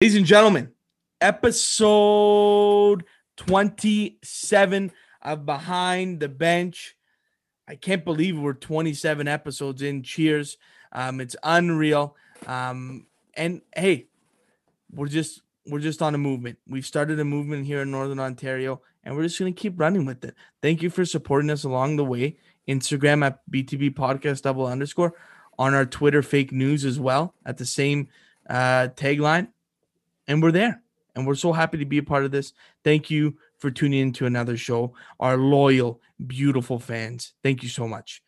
Ladies and gentlemen, episode 27 of Behind the Bench. I can't believe we're 27 episodes in. Cheers. Um, it's unreal. Um, and hey, we're just we're just on a movement. We've started a movement here in Northern Ontario, and we're just gonna keep running with it. Thank you for supporting us along the way. Instagram at BTB podcast double underscore on our Twitter fake news as well at the same uh, tagline and we're there. And we're so happy to be a part of this. Thank you for tuning in to another show. Our loyal, beautiful fans. Thank you so much.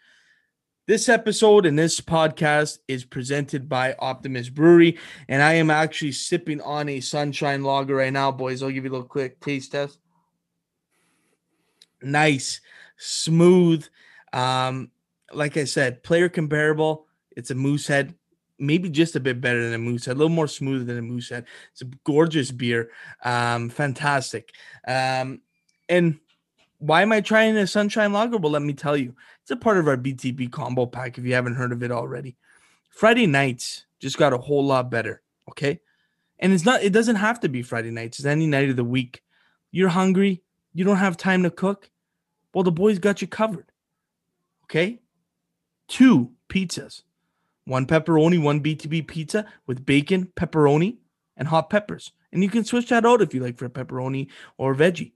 This episode and this podcast is presented by Optimist Brewery, and I am actually sipping on a sunshine lager right now, boys. I'll give you a little quick taste test. Nice, smooth. Um, like I said, player comparable. It's a Moosehead maybe just a bit better than a Moosehead, a little more smooth than a Moosehead. It's a gorgeous beer, um, fantastic. Um, and why am I trying a Sunshine Lager? Well, let me tell you, it's a part of our BTB combo pack. If you haven't heard of it already, Friday nights just got a whole lot better. Okay, and it's not. It doesn't have to be Friday nights. It's any night of the week. You're hungry. You don't have time to cook. Well, the boys got you covered. Okay, two pizzas one pepperoni, one BTB pizza with bacon, pepperoni, and hot peppers. And you can switch that out if you like for a pepperoni or veggie.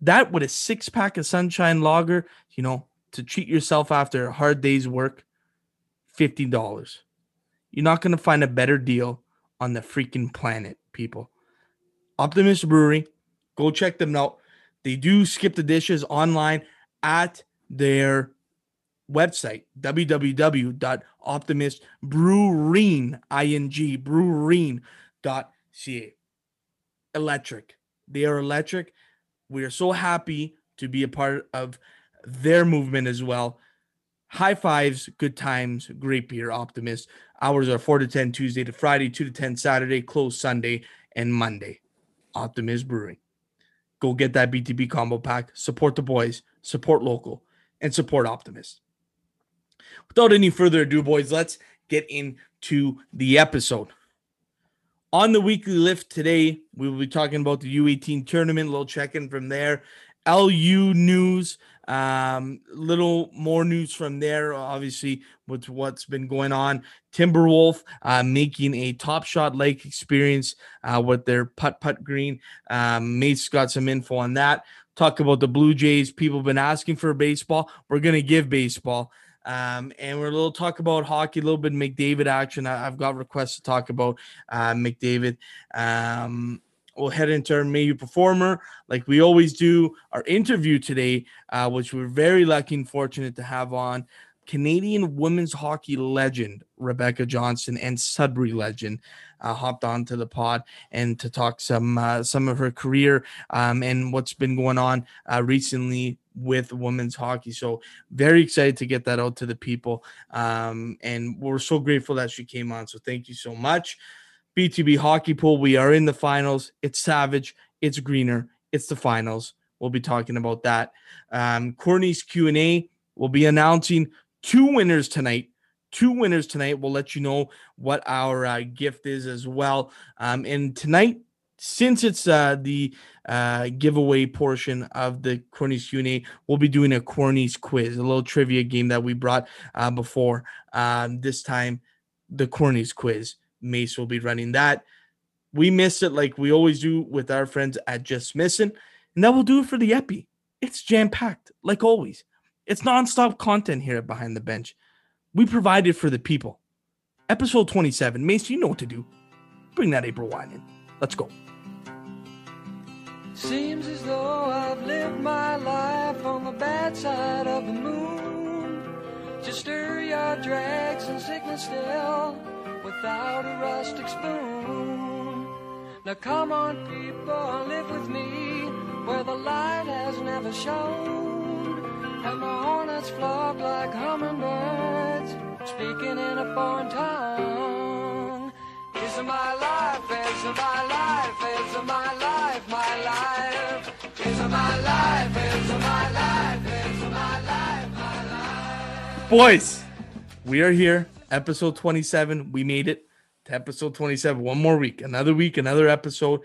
That with a six pack of sunshine lager, you know, to treat yourself after a hard day's work, $50. You're not going to find a better deal on the freaking planet, people. Optimist Brewery, go check them out. They do skip the dishes online at their website www.optimistbrewing.ca. Electric. They are electric. We are so happy to be a part of their movement as well. High fives, good times, great beer, Optimist. Hours are 4 to 10 Tuesday to Friday, 2 to 10 Saturday, close Sunday and Monday. Optimist Brewing. Go get that BTB combo pack. Support the boys, support local, and support Optimist without any further ado, boys, let's get into the episode. On the weekly lift today, we will be talking about the U18 tournament, a little check in from there. LU news, um, little more news from there, obviously, with what's been going on. Timberwolf uh, making a top shot lake experience uh, with their putt putt green. Um, Mace got some info on that. Talk about the Blue Jays. People have been asking for baseball. We're going to give baseball. Um, and we're a little talk about hockey, a little bit McDavid action. I, have got requests to talk about uh, McDavid. Um, we'll head into our Mayhew performer like we always do. Our interview today, uh, which we're very lucky and fortunate to have on. Canadian women's hockey legend Rebecca Johnston and Sudbury legend uh, hopped onto the pod and to talk some uh, some of her career um, and what's been going on uh, recently with women's hockey. So very excited to get that out to the people. Um, and we're so grateful that she came on. So thank you so much. BTB hockey pool. We are in the finals. It's savage. It's greener. It's the finals. We'll be talking about that. Um, Querney's Q and A. We'll be announcing two winners tonight. Two winners tonight. We'll let you know what our uh, gift is as well. Um, and tonight, since it's uh, the uh, giveaway portion of the Querney's Q&A, we'll be doing a Querney's quiz, a little trivia game that we brought uh, before. Um, this time, the Querney's quiz. Mace will be running that. We miss it like we always do with our friends at Just Missing, and that will do it for the Epi. It's jam packed, like always. It's nonstop content here at Behind the Bench. We provide it for the people. Episode 27. Mace, you know what to do. Bring that April wine in. Let's go. Seems as though I've lived my life on the bad side of the moon. Just stir your drags and sickness still without a rustic spoon. Now come on, people, live with me where the light has never shone. And the hornets flock like hummingbirds, speaking in a foreign tongue. My life, my life, my life, my life. My life, my life, my life, my life. Boys, we are here, episode 27. We made it. to episode 27. One more week, another week, another episode.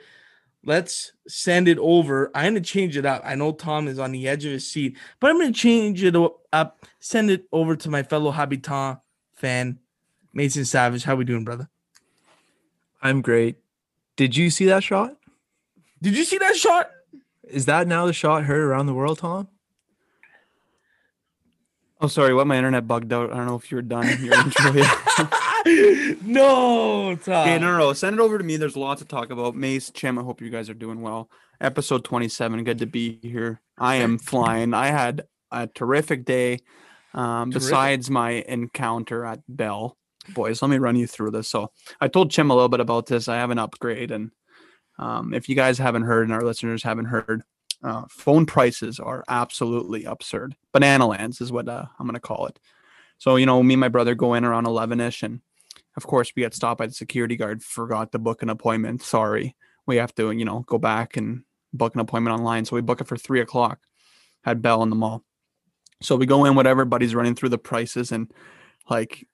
Let's send it over. I'm going to change it up. I know Tom is on the edge of his seat, but I'm going to change it up, send it over to my fellow Habitant fan, Mason Savage. How we doing, brother? I'm great. Did you see that shot? Did you see that shot? Is that now the shot heard around the world, Tom? Oh, sorry. What my internet bugged out. I don't know if you're done your intro yet. no, Tom. Okay, no, no, no. Send it over to me. There's a lot to talk about. Mace, Chim, I hope you guys are doing well. Episode 27. Good to be here. I am flying. I had a terrific day. Um, Terrific. besides my encounter at Bell, boys, let me run you through this. So I told Chim a little bit about this. I have an upgrade, and um, if you guys haven't heard and our listeners haven't heard, uh, phone prices are absolutely absurd. Banana lands is what uh, I'm going to call it. So you know, me and my brother go in around 11ish, and of course we get stopped by the security guard. Forgot to book an appointment. Sorry, we have to you know go back and book an appointment online. So we book it for three o'clock at Bell in the mall. So we go in, whatever. Buddy's running through the prices, and like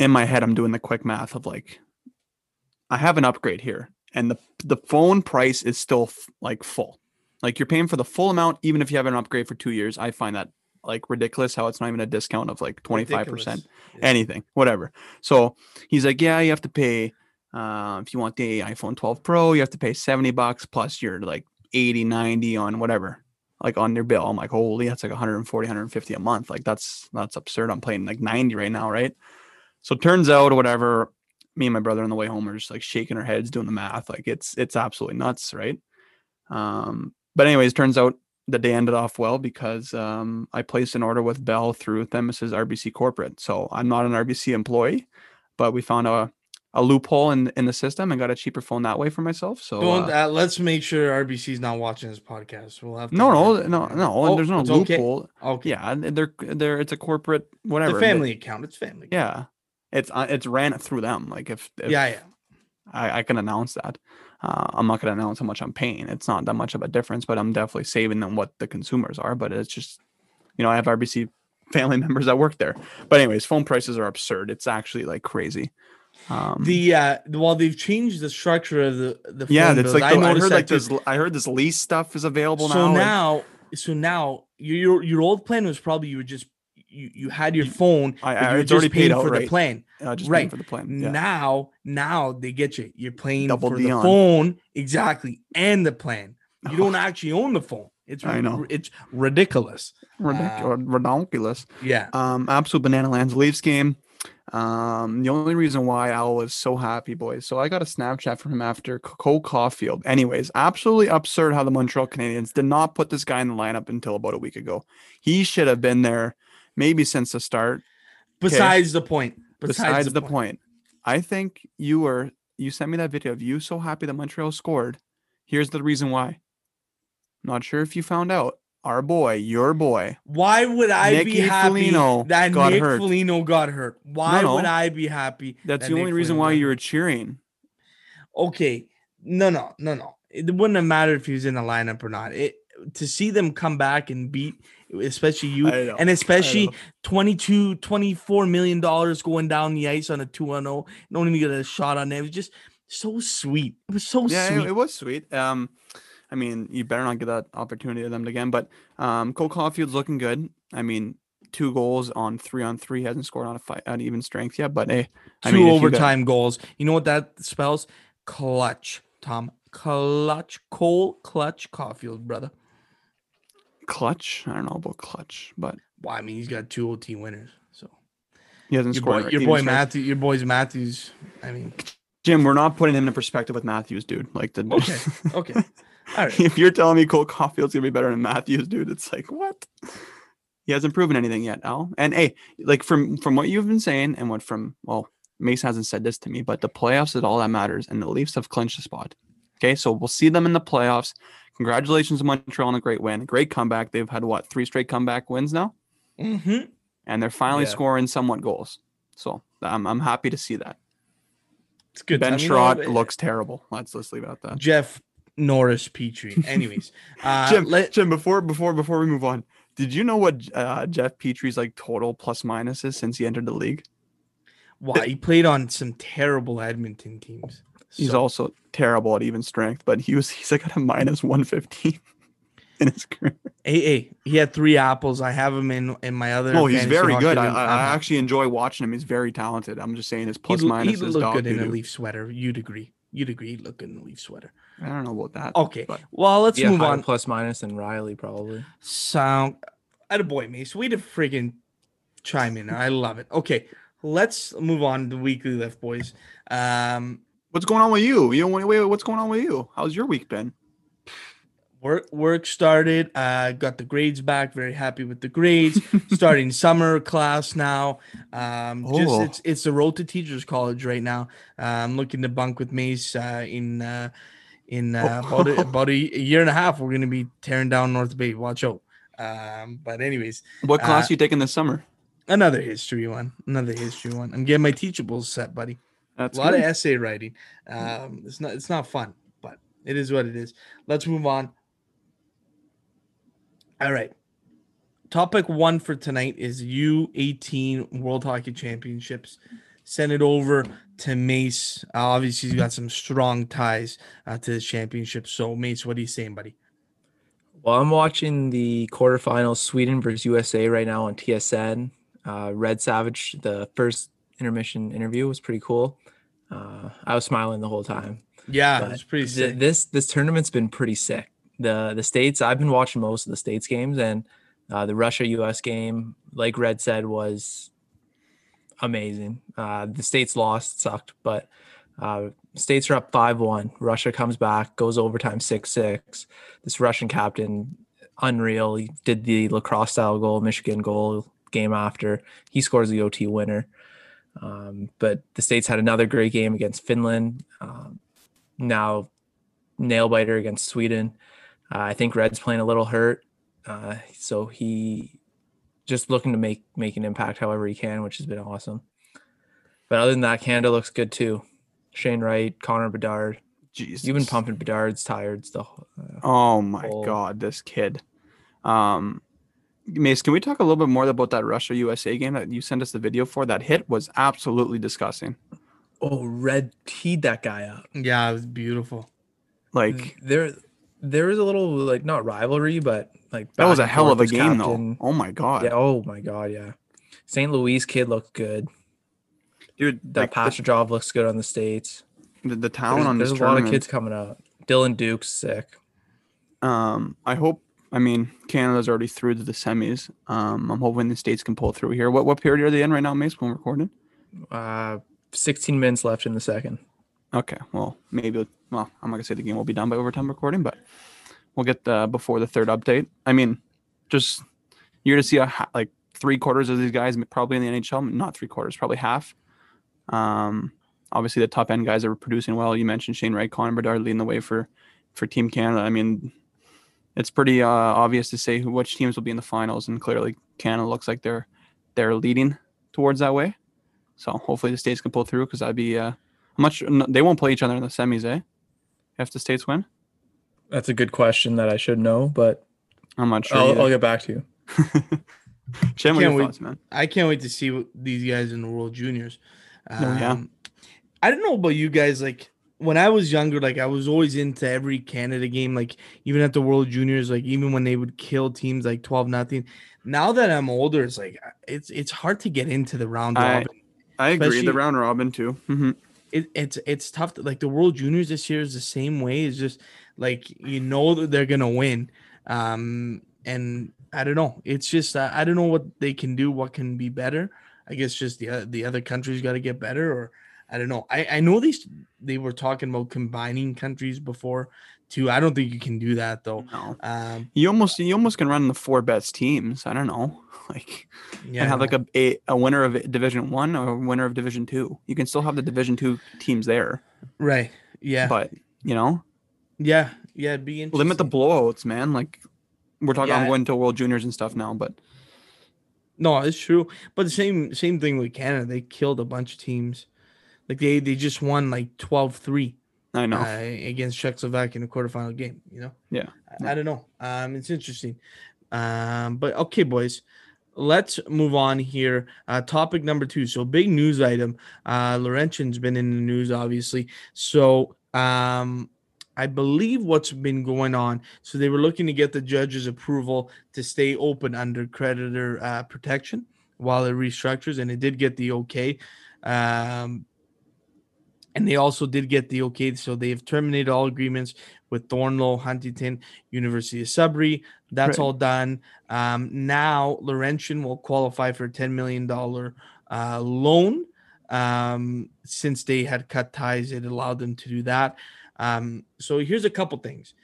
in my head, I'm doing the quick math of like, I have an upgrade here, and the the phone price is still f- like full. Like you're paying for the full amount, even if you have an upgrade for two years. I find that like ridiculous how it's not even a discount of like 25 percent Yeah. anything, whatever. So he's like, yeah, you have to pay. Uh, if you want the iPhone 12 Pro, you have to pay 70 bucks plus your like 80, 90 on whatever, like on your bill. I'm like, holy, that's like 140, 150 a month. Like that's that's absurd. I'm paying like 90 right now, right? So it turns out, whatever. Me and my brother on the way home are just like shaking our heads doing the math. Like it's it's absolutely nuts, right? Um, but anyways, turns out the day ended off well because um, I placed an order with Bell through Themis's RBC corporate. So I'm not an RBC employee, but we found a, a loophole in in the system and got a cheaper phone that way for myself. So uh, uh, let's make sure RBC's not watching this podcast. We'll have to no, no, no, no. Oh, there's no it's okay? loophole. Okay, Yeah, they're they're it's a corporate whatever. the family account. It's family. Yeah, it's uh, it's ran through them. Like if, if yeah, yeah. I, I can announce that. Uh, I'm not going to announce how much I'm paying. It's not that much of a difference, but I'm definitely saving them what the consumers are. But it's just, you know, I have RBC family members that work there. But anyways, phone prices are absurd. It's actually like crazy. Um, The uh, while they've changed the structure of the the yeah, bills, like I the- I, heard like this. I heard this lease stuff is available so now. now, like- so now your your your old plan was probably you were just you, you had your phone I, I you were it's already just paying paid for the plan Uh, right. for the plan. Yeah. now now they get you you're paying Double for the on. phone exactly and the plan you don't actually own the phone it's I know. it's ridiculous Ridic- Uh, ridiculous. yeah Um, absolute banana lands Leafs game. Um, the only reason why Al was so happy, boys. So I got a Snapchat from him after Cole Caufield. Anyways, absolutely absurd how the Montreal Canadiens did not put this guy in the lineup until about a week ago. He should have been there maybe since the start. besides the point Besides, the, point. I think you were you sent me that video of you so happy that Montreal scored. Here's the reason why. Not sure if you found out. Our boy, your boy, Why would I be happy Foligno that got Nick hurt. Foligno got hurt? Why no. would I be happy? that's that the only reason Foligno why you were cheering. okay. No, no, no, no. It wouldn't have mattered if he was in the lineup or not. It to see them come back and beat, especially you, know, and especially know. 22, 24 million dollars going down the ice on a 2 0. Don't even get a shot on it. It was just so sweet. It was so Yeah, it, sweet. it was sweet. Um, I mean, you better not get that opportunity to them again. But um, Cole Caufield's looking good. I mean, two goals on three on three. Hasn't scored on a fight on even strength yet. But hey, I Two mean, you got- overtime goals. You know what that spells? Clutch, Tom. Clutch, Cole, clutch, Caufield, brother. Clutch. I don't know about clutch, but Well, I mean, he's got two OT winners. So he hasn't your scored. boy, your boy. Matthew, your boys Matthews. I mean, Jim, we're not putting him in perspective with Matthews, dude. Like the Okay, okay. all right. if you're telling me Cole Caufield's gonna be better than Matthews, dude, it's like what? He hasn't proven anything yet, Al. And hey, like from from what you've been saying, and what from well, Mace hasn't said this to me, but the playoffs is all that matters, and the Leafs have clinched the spot. Okay, so we'll see them in the playoffs. Congratulations to Montreal on a great win, great comeback. They've had what three straight comeback wins now, Mm-hmm. and they're finally Yeah. scoring somewhat goals. So I'm I'm happy to see that. It's good. ben time. You know, uh, looks terrible. Let's let's leave at that. Jeff Norris Petry. Anyways, uh, Jim, let, Jim, before before before we move on, did you know what uh, Jeff Petry's like total plus minus is since he entered the league? Wow, he played on some terrible Edmonton teams. He's So- also terrible at even strength, but he was he's like at a minus one fifteen in his career. Hey, hey, he had three apples. I have him in in my other. Oh, he's very good. I. I actually enjoy watching him. He's very talented. I'm just saying his plus l- minus he'd is look dog good in a leaf sweater. You'd agree. You'd agree. He'd look good in a leaf sweater. I don't know about that. Okay. but Well, let's yeah, move on. plus and Riley probably. Sound. At a boy, Mace. Way to friggin' chime in. I love it. Okay, let's move on to weekly lift, boys. Um, what's going on with you? You know, wait, wait, what's going on with you? How's your week been? work work started. Uh got the grades back. Very happy with the grades. Starting summer class now. Um just Oh. it's it's the road to teachers college right now. Uh, i'm looking to bunk with mace uh in uh in uh, about, a, about a year and a half we're gonna be tearing down north bay. Watch out. Um but anyways What class Uh, you taking this summer? another history one. Another history one. I'm getting my teachables set buddy That's a lot good. of essay writing. Um, it's not it's not fun, but it is what it is. Let's move on. All right. Topic one for tonight is U18 World Hockey Championships. Send it over to Mace. Uh, obviously, he's got some strong ties uh, to the championship. So, Mace, what are you saying, buddy? Well, I'm watching the quarterfinals, Sweden versus USA right now on TSN. Uh, Red Savage, the first intermission interview was pretty cool. Uh, I was smiling the whole time. Yeah, But it's pretty th- sick. this this tournament's been pretty sick. The the states I've been watching most of the states games and uh, the Russia US game, like Red said, was amazing. Uh, the states lost, sucked, but uh, states are up five one. Russia comes back, goes overtime six six. This Russian captain, unreal. He did the lacrosse style goal, Michigan goal game after. He scores the OT winner. Um, but the states had another great game against Finland. Um, now nail biter against Sweden. Uh, I think Red's playing a little hurt, uh, so he just looking to make make an impact however he can, which has been awesome. But other than that, Canada looks good too. Shane Wright, Connor Bedard. Jesus. You've been pumping Bedard's tired still. Uh, Oh my Oh. god, this kid. Um Mace, can we talk a little bit more about that Russia USA game that you sent us the video for? That hit was absolutely disgusting. oh, Red teed that guy up. yeah, it was beautiful. Like there, there was a little like not rivalry, but like that was a hell of a game captain. though. Oh my god. Yeah. Oh my god. Yeah. St. Louis kid looked good. Dude, That like, the, Pastujov looks good on the states. the, the talent There's, on there's this a lot of kids coming out. Dylan Duke's sick. Um, I hope. I mean, Canada's already through to the semis. Um, I'm hoping the states can pull through here. What what period are they in right now, Mace? When we're recording? Uh, 16 minutes left in the second. Okay, well, maybe. Well, I'm not gonna say the game will be done by overtime recording, but we'll get the before the third update. I mean, just you're going to see a like three quarters of these guys probably in the NHL, not three quarters, probably half. Um, obviously the top end guys are producing well. You mentioned Shane Wright, Connor Bedard leading the way for for Team Canada. I mean, it's pretty uh, obvious to say who which teams will be in the finals, and clearly Canada looks like they're they're leading towards that way. So hopefully the states can pull through because I'd be uh, I'm not sure no, they won't play each other in the semis, eh? If the states win, That's a good question that I should know, but I'm not sure. I'll. I'll get back to you. Chem, what are Can't your wait. thoughts, man? I can't wait to see what these guys in the World Juniors. Um, Oh, yeah. I don't know about you guys. Like when I was younger, like I was always into every Canada game. Like even at the World Juniors, like even when they would kill teams like twelve nothing. Now that I'm older, it's like it's it's hard to get into the round I- robin. I agree. The round robin too. hmm it, it's it's tough. To, like the World Juniors this year is the same way. It's just like you know that they're gonna win, um, and I don't know. It's just uh, I don't know what they can do. What can be better? I guess just the o- the other countries got to get better, or I don't know. I I know these they were talking about combining countries before too. I don't think you can do that though. No, Um, you almost you almost can run the four best teams. I don't know, like yeah, and have like a, a a winner of Division One or a winner of Division Two. You can still have the Division Two teams there, right. Yeah, but you know, yeah, yeah. It'd be interesting. limit the blowouts, man. Like we're talking, I'm going to World Juniors and stuff now, but No, it's true. But the same same thing with Canada. They killed a bunch of teams. Like they they just won like 12-3 I know. uh, against Czechoslovakia in the quarterfinal game, you know? Yeah, I, I don't know. Um it's interesting. Um but okay boys. let's move on here. Uh, topic number two. So big news item. Uh, Laurentian's been in the news, obviously. So um, I believe what's been going on. So they were looking to get the judge's approval to stay open under creditor uh, protection while it restructures, and it did get the okay. Um, and they also did get the okay, so they have terminated all agreements with Thorneloe, Huntington, University of Sudbury. That's Right. all done. Um, now Laurentian will qualify for a ten million dollar uh, loan. Um, since they had cut ties, it allowed them to do that. Um, so here's a couple things.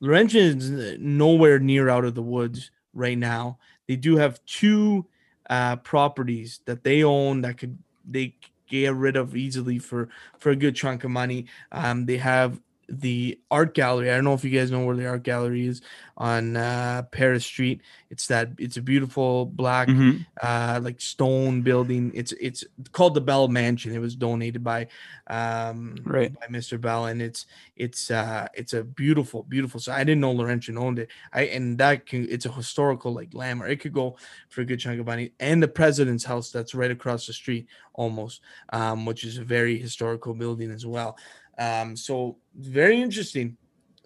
Laurentian is nowhere near out of the woods right now. They do have two uh, properties that they own that could they get rid of easily for for a good chunk of money. Um, they have the art gallery. I don't know if you guys know where the art gallery is on uh, Paris Street. It's that it's a beautiful black Mhm. uh like stone building. It's it's called the Bell Mansion. It was donated by um Right. by Mr. Bell and it's it's uh it's a beautiful beautiful so I didn't know Laurentian owned it. I and that can it's a historical like landmark. It could go for a good chunk of money. And the president's house that's right across the street almost um which is a very historical building as well. Um so very interesting.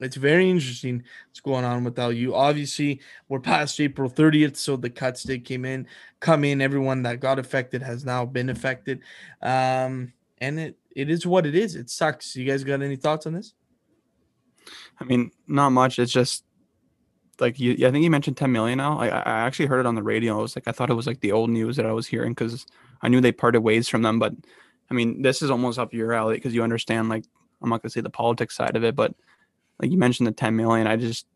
It's very interesting what's going on without you. Obviously, we're past April 30th, so the cuts did came in, come in. Everyone that got affected has now been affected. Um, and it it is what it is. It sucks. You guys got any thoughts on this? I mean, not much. It's just like you. I think you mentioned 10 million now. I, I actually heard it on the radio. I was like, I thought it was like the old news that I was hearing because I knew they parted ways from them. But I mean, this is almost up your alley because you understand. Like, I'm not gonna say the politics side of it, but like you mentioned the 10 million. I just,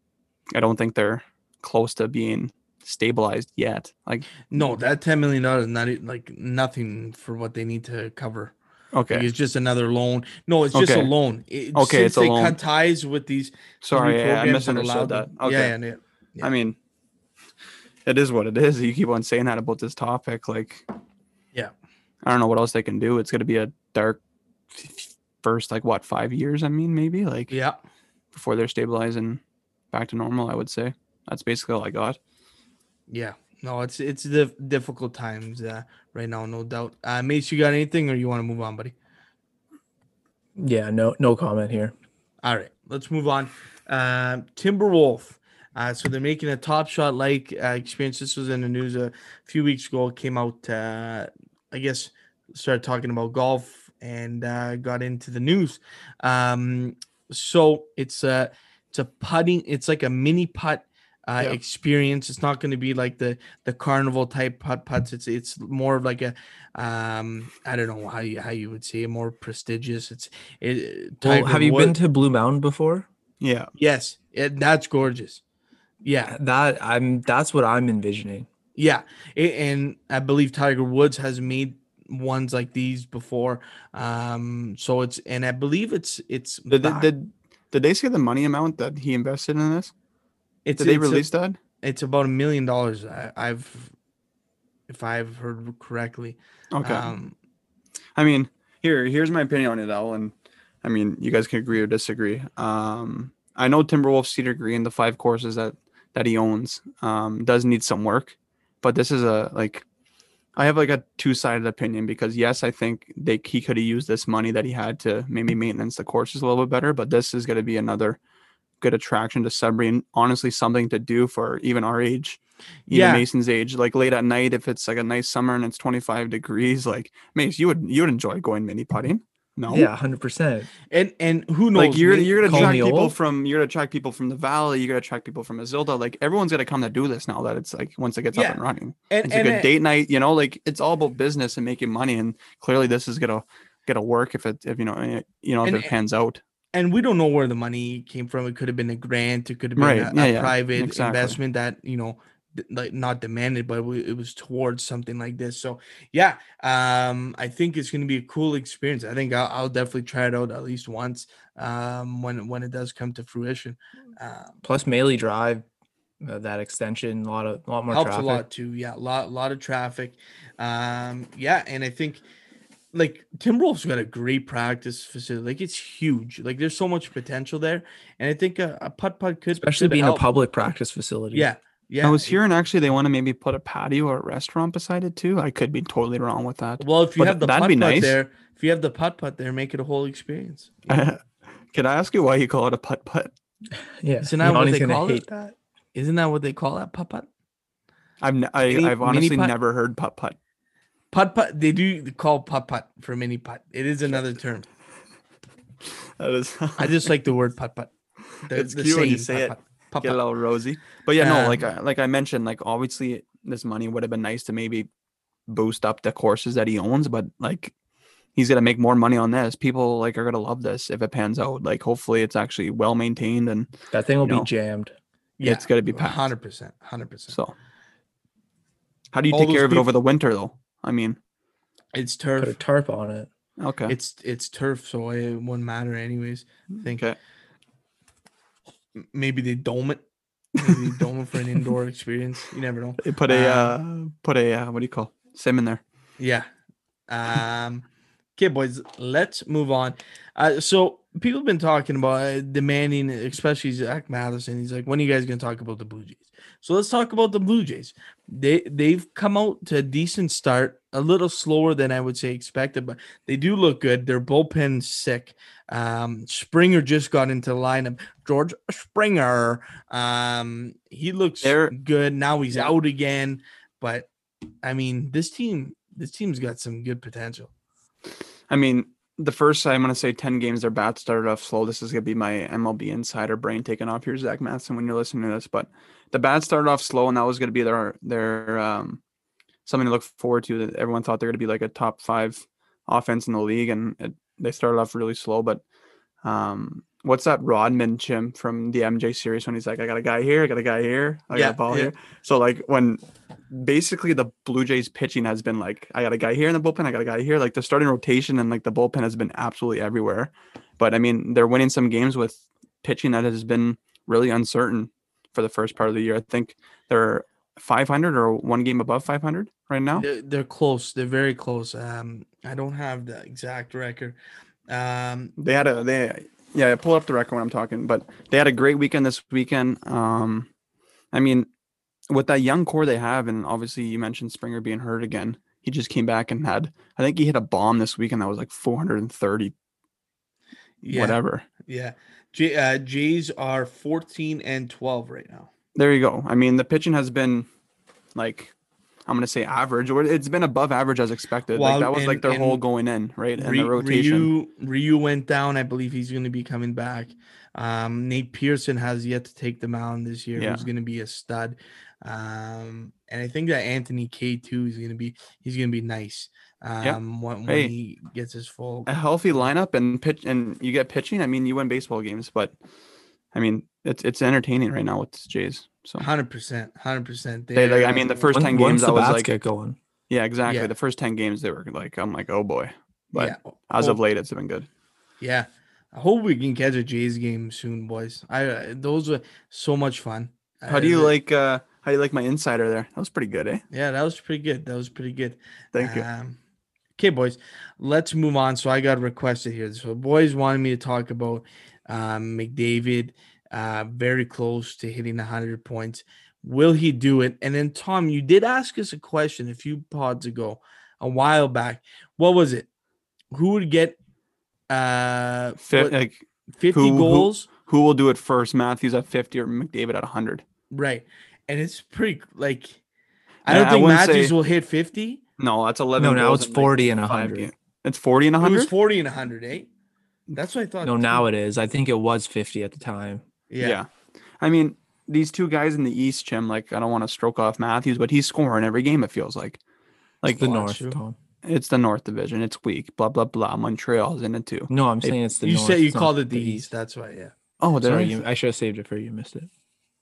I don't think they're close to being stabilized yet. Like, No, that 10 million dollars is not like nothing for what they need to cover. Like, okay, it's just another loan. No, it's just a Okay. loan. It, Okay, it's a they loan. cut ties with these sorry, yeah, I programs that allow misunderstood that. Okay. Yeah, yeah, yeah. I mean, it is what it is. You keep on saying that about this topic. Like, Yeah. I don't know what else they can do. It's going to be a dark first, like, what, five years? I mean, maybe like yeah. before they're stabilizing back to normal, I would say. That's basically all I got. Yeah. No, it's it's the difficult times uh, right now, no doubt. Uh, Mace, you got anything, or you want to move on, buddy? Yeah, no, no comment here. All right, let's move on. Um, Timberwolf. Uh, so they're making a top shot like uh, experience. This was in the news a few weeks ago. It came out, uh, I guess, started talking about golf and uh, got into the news. Um, so it's a it's a putting. It's like a mini putt uh, Yeah. experience. It's not going to be like the the carnival type putt putts. It's it's more of like a um I don't know how you how you would say it, more prestigious. It's it. Well, have you been to Blue Mountain before? Yeah. Yes, it, that's gorgeous. Yeah, That I'm that's what I'm envisioning. yeah, A- and I believe Tiger Woods has made ones like these before. Um, so it's and I believe it's it's Did, did, did, they say the money amount that he invested in this? it's Did they release that? it's about a million dollars. I've if I've heard correctly. Okay. Um, I mean, here here's my opinion on it, Al, and I mean, you guys can agree or disagree. Um, I know Timberwolf Cedar Green, the five courses that that he owns, um, does need some work, but this is a like, I have like a two sided opinion because yes, I think they he could have used this money that he had to maybe maintenance the courses a little bit better, but this is going to be another good attraction to Sudbury and honestly something to do for even our age. Even Yeah. Mason's age, like late at night, if it's like a nice summer and it's 25 degrees, like Mace, you would you would enjoy going mini putting. No, Yeah, hundred percent. and and who knows? like you're you're gonna attract people old? from you're gonna attract people from the valley. You're gonna attract people from Azilda. Like everyone's gonna come to do this now that it's like once it gets Yeah. up and running. and, It's a and good it- date night. You know, like it's all about business and making money. And clearly, this is gonna gonna work if it if you know eh, you know if And- it pans out. and we don't know where the money came from. It could have been a grant. It could have been Right, a, yeah, a yeah, private exactly. investment that you know, like not demanded, but it was towards something like this. So yeah, um, I think it's going to be a cool experience. I think I'll, I'll definitely try it out at least once um, when when it does come to fruition. Um, Plus Maley Drive, uh, that extension, a lot of a lot more helps traffic. a lot too. Yeah, a lot lot of traffic. Um, yeah, and I think like Timberwolves got a great practice facility. Like it's huge. Like there's so much potential there, and I think a, a putt putt could Especially could being help. a public practice facility. Yeah, Yeah, I was it- hearing actually they want to maybe put a patio or a restaurant beside it too. I could be totally wrong with that. Well, if you But have the that'd putt be putt nice. there, if you have the putt putt there, make it a whole experience. you? Can I ask you why you call it a putt putt? Yeah, Isn't that what they gonna call it? That? Isn't that what they call that putt putt? I've n- I, Mini- I've honestly putt? never heard putt putt. Putt putt. They do call putt putt for mini putt. It is another term. That is I just like the word putt putt. The, It's the cute when you saying, say it. Putt-putt, putt-putt. get a little rosy. But yeah, no, like I, like I mentioned, like obviously this money would have been nice to maybe boost up the courses that he owns, but like he's gonna make more money on this. People like are gonna love this if it pans out. Like hopefully it's actually well maintained and That thing will You be know. jammed. Yeah, it's gonna be packed. hundred percent, hundred percent. so. How do you All take care those of it over the winter though? I mean, It's turf. Put a turf. tarp on it. okay, It's it's turf, so it wouldn't matter anyways. I think okay. Maybe they dome it. Maybe they dome it for an indoor experience. You never know. They put a uh, Um, put a uh, what do you call sim in there? Yeah. Um okay, boys, let's move on. Uh so people have been talking about uh, demanding, especially Zach Madison. He's like, when are you guys gonna talk about the Blue Jays? So let's talk about the Blue Jays. They they've come out to a decent start, a little slower than I would say expected, but they do look good. Their bullpen's sick. Um, Springer just got into the lineup. George Springer, um, he looks They're- good. Now he's Yeah. out again, but I mean, this team, this team's got some good potential. I mean, the first I'm gonna say ten games their bat started off slow. This is gonna be my MLB insider brain taking off here, Zach Matson, when you're listening to this. But the bat started off slow, and that was gonna be their their um something to look forward to. That everyone thought they're gonna be like a top five offense in the league, and it, they started off really slow. But um, what's that Rodman Chim from the MJ series when he's like, I got a guy here, I got a guy here, I got a ball yeah. here. So like when basically the Blue Jays pitching has been like, I got a guy here in the bullpen, I got a guy here. Like the starting rotation and like the bullpen has been absolutely everywhere. But I mean, they're winning some games with pitching that has been really uncertain for the first part of the year. I think they're 500 or one game above 500 right now. They're, they're close. They're very close. Um, I don't have the exact record. Um, They had a they yeah, pull up the record when I'm talking, but they had a great weekend this weekend. Um, I mean, with that young core they have, and obviously you mentioned Springer being hurt again. He just came back and had, I think he hit a bomb this weekend that was like 430 yeah, whatever. Yeah. J- uh, Jays are 14 and 12 right now. There you go. I mean, the pitching has been like I'm gonna say average, or it's been above average as expected. Well, like that was like their whole going in, right? And Ry- the rotation. Ryu, Ryu went down. I believe he's going to be coming back. Um, Nate Pearson has yet to take the mound this year. Yeah. Who's going to be a stud. Um, and I think that Anthony Kay two is going to be he's going to be nice. Um, when, when Hey. he gets his full. a healthy lineup and pitch and you get pitching, I mean, you win baseball games, but I mean, it's it's entertaining right now with the Jays. So Hundred percent, hundred percent. they, like, I mean, the first When- ten games, the I was bats like, get going. yeah, exactly. Yeah. The first ten games, they were like, I'm like, oh boy. But yeah, as of oh, late, it's been good. yeah. I hope we can catch a Jays game soon, boys. I uh, those were so much fun. How do you the- like? uh How do you like my insider there? That was pretty good, eh? Yeah, that was pretty good. That was pretty good. Thank you. Um, okay, boys, let's move on. So I got requested here. So boys wanted me to talk about um, McDavid. Uh, very close to hitting 100 points. Will he do it? And then Tom, you did ask us a question a few pods ago, a while back. What was it? Who would get uh Fi- what, like, 50 who- who- goals? who will do it first? Matthews at 50 or McDavid at 100? Right. And it's pretty like I don't I think wouldn't Matthews say- will hit 50. No, that's 11. No, now it's in, 40 and 100. games. It's 40 and It was 40 and 100, eh? That's what I thought. No, too. now it is. I think it was 50 at the time. Yeah. I mean, these two guys in the East, Jim, like, I don't want to stroke off Matthews, but he's scoring every game, it feels like. Like, Like the North. Tom. it's the North Division. It's weak. Blah, blah, blah. Montreal's in it too. No, I'm Hey, saying it's the You North. said you it's not called it the East. That's right. yeah. Oh, did Sorry, I? you, I should have saved it for you. You missed it.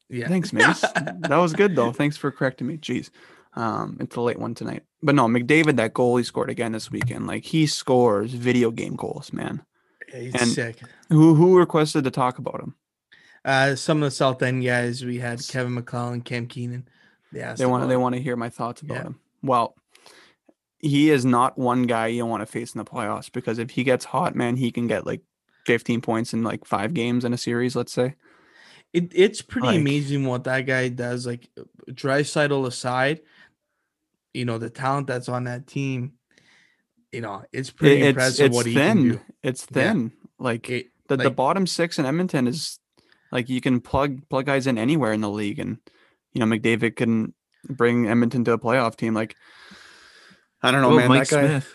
Yeah. Thanks, Mace. that was good, though. Thanks for correcting me. Jeez. Um, it's a late one tonight. But no, McDavid, that goal he scored again this weekend, like, he scores video game goals, man. Yeah, he's And- sick. Who who requested to talk about him? Uh, some of the South End guys, we had Kevin McClellan, Cam Keenan. They they want they want to hear my thoughts about Yeah. him. Well, he is not one guy you want to face in the playoffs because if he gets hot, man, he can get like 15 points in like five games in a series. Let's say. It it's pretty Like- amazing what that guy does. Like Draisaitl aside, you know the talent that's on that team. You know, it's pretty it's impressive it's what he thin. can do. It's Yeah. thin. Like It- the, the bottom six in Edmonton is like you can plug plug guys in anywhere in the league, and you know McDavid can bring Edmonton to a playoff team. Like I don't know, Oh, man. Mike that guy, Smith.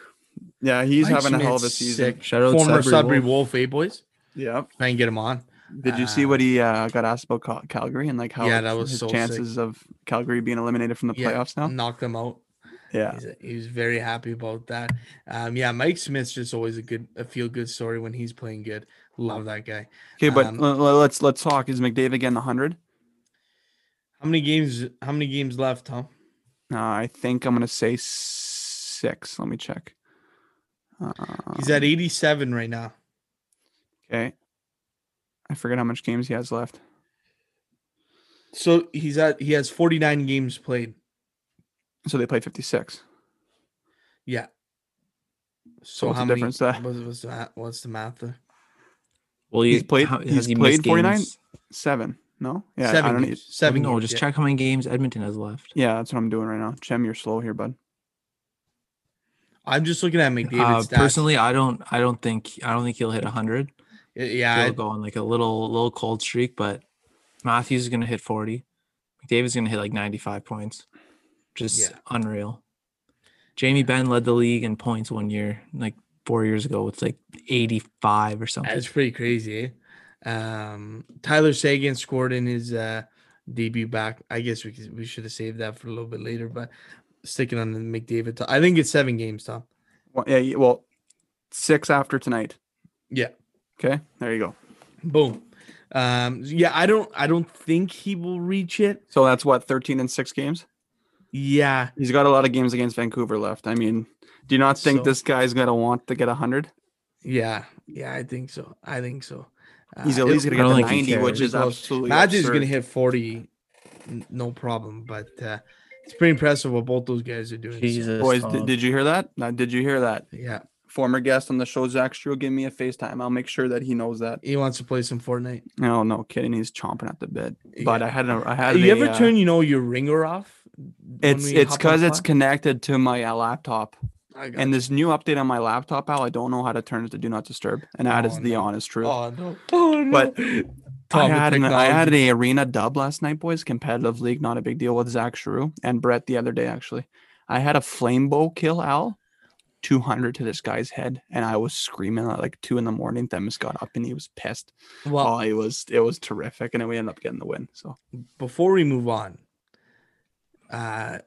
yeah, he's Mike having a hell of a season. sick. Shout out Former Sudbury Sudbury Wolf. Wolf, eh, boys? Yeah. I can get him on. Did you see what Uh, he uh, got asked about Cal- Calgary and like how Yeah, that was his so sick. chances of Calgary being eliminated from the Yeah, playoffs now? Knocked him out. Yeah. He's, he was very happy about that. Um, yeah, Mike Smith's just always a good, a feel good story when he's playing good. Love that guy. Okay, but Um, let's let's talk. Is McDavid getting hundred? How many games? How many games left, Tom? Uh, I think I'm gonna say six. Let me check. Uh, He's at 87 right now. okay. I forget how much games he has left. So he's at he has 49 games played. So they play 56. Yeah. So how the many? difference there? What's, what's the? What's the math there? Well, He's he- played- how- he's has he played 49? Seven. No. Yeah. I seven don't need- Seven. No, games, just yeah. check how many games Edmonton has left. Yeah, that's what I'm doing right now. Chem, you're slow here, bud. I'm just looking at Uh, stats. personally, I don't. I don't think. I don't think he'll hit hundred. Yeah, He'll I- go on like a little, little cold streak. But Matthews is gonna hit forty. McDavid's gonna hit like ninety-five points. Just Yeah. unreal. Jamie Benn led the league in points one year, like four years ago, with like eighty-five or something. That's pretty crazy. Eh? Um, Tyler Seguin scored in his uh, debut back. I guess we could, we should have saved that for a little bit later, but sticking on the McDavid. to- I think it's seven games, Tom. Well, yeah. Well, six after tonight. Yeah. Okay. There you go. Boom. Um, yeah, I don't I don't think he will reach it. So that's what 13 and six games. Yeah. He's got a lot of games against Vancouver left. I mean, do you not think So- this guy's gonna want to get hundred? Yeah. Yeah, I think so. I think so. He's Uh, at least gonna I get to 90, which is Because absolutely Matthew's absurd. gonna hit 40, n- no problem. But uh, it's pretty impressive what both those guys are doing. so, Jesus, Boys, did, did you hear that? Uh, did you hear that? yeah. Former guest on the show, Zach Strew, give me a FaceTime. I'll make sure that he knows that. He wants to play some Fortnite. No, no kidding. He's chomping at the bit. But Yeah. I had a, I had you a, ever uh, turn, you know, your ringer off? It's it's because it's connected to my uh, laptop. I got And this new update on my laptop, Al, I don't know how to turn it to do not disturb. And that is Oh, the no. honest truth. Oh no! Oh no! But I had, an, I had technology. a arena dub last night, boys. Competitive league, not a big deal with Zach Shrew and Brett the other day. Actually, I had a flame bow kill Al, two hundred to this guy's head, and I was screaming at like two in the morning. Themis got up and he was pissed. Well, oh, it was it was terrific, and then we ended up getting the win. So before we move on, uh,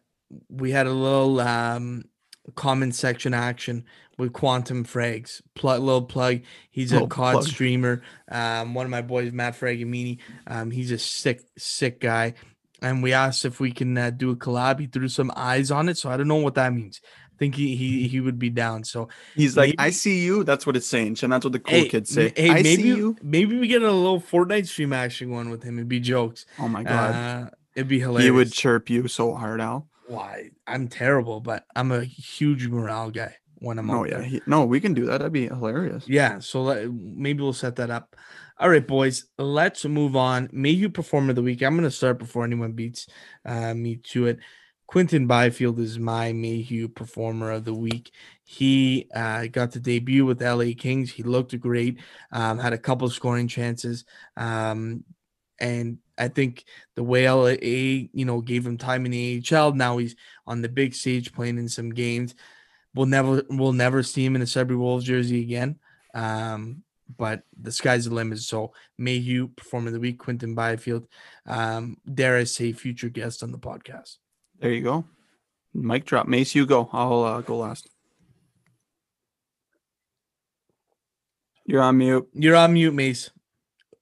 we had a little um, comment section action with Quantum Frags. Plug, little plug. He's a Little COD plug. streamer. Um, one of my boys, Matt Fragamini. Um, he's a sick, sick guy. And we asked if we can uh, do a collab. He threw some eyes on it, so I don't know what that means. I think he he, he would be down. So he's like, "I see you." That's what it's saying, and that's what the cool hey, kids say. Hey, I maybe see you. maybe we get a little Fortnite stream action one with him. It'd be jokes. Oh my god, Uh, it'd be hilarious. he would chirp you so hard, Al. Why? I'm terrible, but I'm a huge morale guy when I'm Oh yeah, he, no, we can do that. That'd be hilarious. Yeah, so let, maybe we'll set that up. All right, boys, let's move on. Mayhew performer of the week. I'm going to start before anyone beats uh, me to it. Quinton Byfield is my Mayhew performer of the week. He uh, got to debut with LA Kings. He looked great, um, had a couple scoring chances. Um, and I think the way LA, you know, gave him time in the AHL, now he's on the big stage playing in some games. We'll never, we'll never see him in a Sudbury Wolves jersey again. Um, but the sky's the limit. So Mayhew, performer of the week, Quinton Byfield, um, dare I say, future guest on the podcast. There you go. Mic drop. Mace, you go. I'll uh, go last. You're on mute. You're on mute, Mace.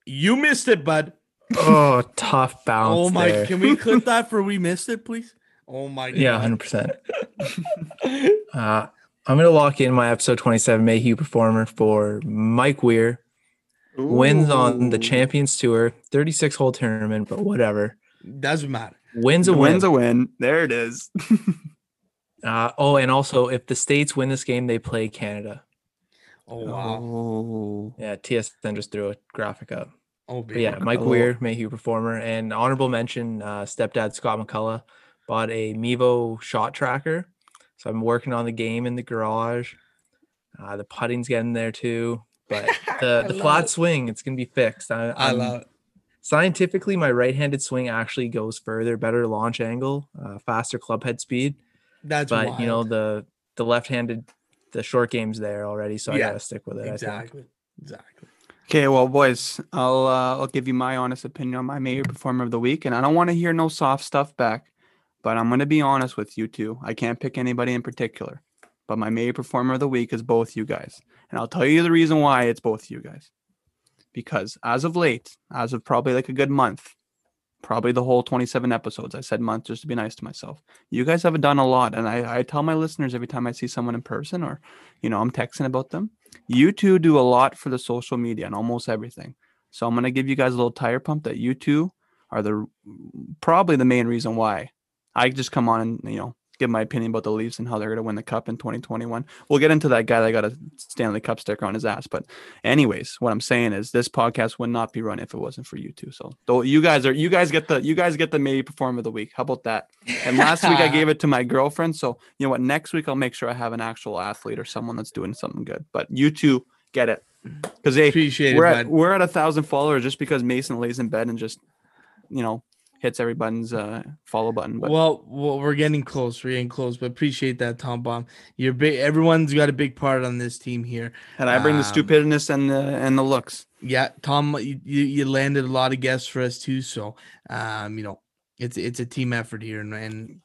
You missed it, bud. Oh, tough bounce. oh my! there. Can we clip that for we missed it, please? Oh my! God. Yeah, hundred percent. Uh, I'm gonna lock in my episode 27 Mayhew performer for Mike Weir. Wins on the Champions Tour, 36 hole tournament, but whatever. Doesn't matter. Wins a win. Wins a win. There it is. Uh, oh, and also, if the states win this game, they play Canada. Oh wow! Oh. Yeah, TSN just threw a graphic up. Oh, baby. yeah, Mike. Weir, Mayhew performer, and honorable mention, uh, stepdad Scott McCullough bought a Mevo shot tracker. So I'm working on the game in the garage. Uh, the putting's getting there too, but the, the flat it. swing, it's gonna be fixed. I, I love it. Scientifically, my right-handed swing actually goes further, better launch angle, uh, faster club head speed. That's but you know the the left-handed, the short game's there already, so Yeah, I gotta stick with it. I think. exactly, exactly. Okay, well, boys, I'll uh, I'll give you my honest opinion on my Mayhew performer of the week, and I don't want to hear no soft stuff back, but I'm gonna be honest with you two. I can't pick anybody in particular, but my Mayhew performer of the week is both you guys, and I'll tell you the reason why it's both you guys. Because as of late, as of probably like a good month, probably the whole 27 episodes, I said month just to be nice to myself. You guys have done a lot, and I, I tell my listeners every time I see someone in person or, you know, I'm texting about them you two do a lot for the social media and almost everything. So I'm gonna give you guys a little tire pump that you two are the probably the main reason why I just come on and you know give my opinion about the Leafs and how they're gonna win the cup in 2021. We'll get into that guy that got a Stanley Cup sticker on his ass. But anyways, what I'm saying is this podcast would not be run if it wasn't for you two. So though you guys are you guys get the you guys get the Mayhew performer of the week. How about that? And last week I gave it to my girlfriend. So you know what? Next week I'll make sure I have an actual athlete or someone that's doing something good. But you two get it because they Appreciate we're it, at bud. we're at a thousand followers just because Mason lays in bed and just you know hits every button's uh follow button. But well, well, we're getting close. We're getting close, but appreciate that, Tom Bomb. You're big. Everyone's got a big part on this team here. and I bring the um, stupidness and the and the looks. Yeah, Tom, you, you you landed a lot of guests for us too. So, um, you know, it's it's a team effort here, and, and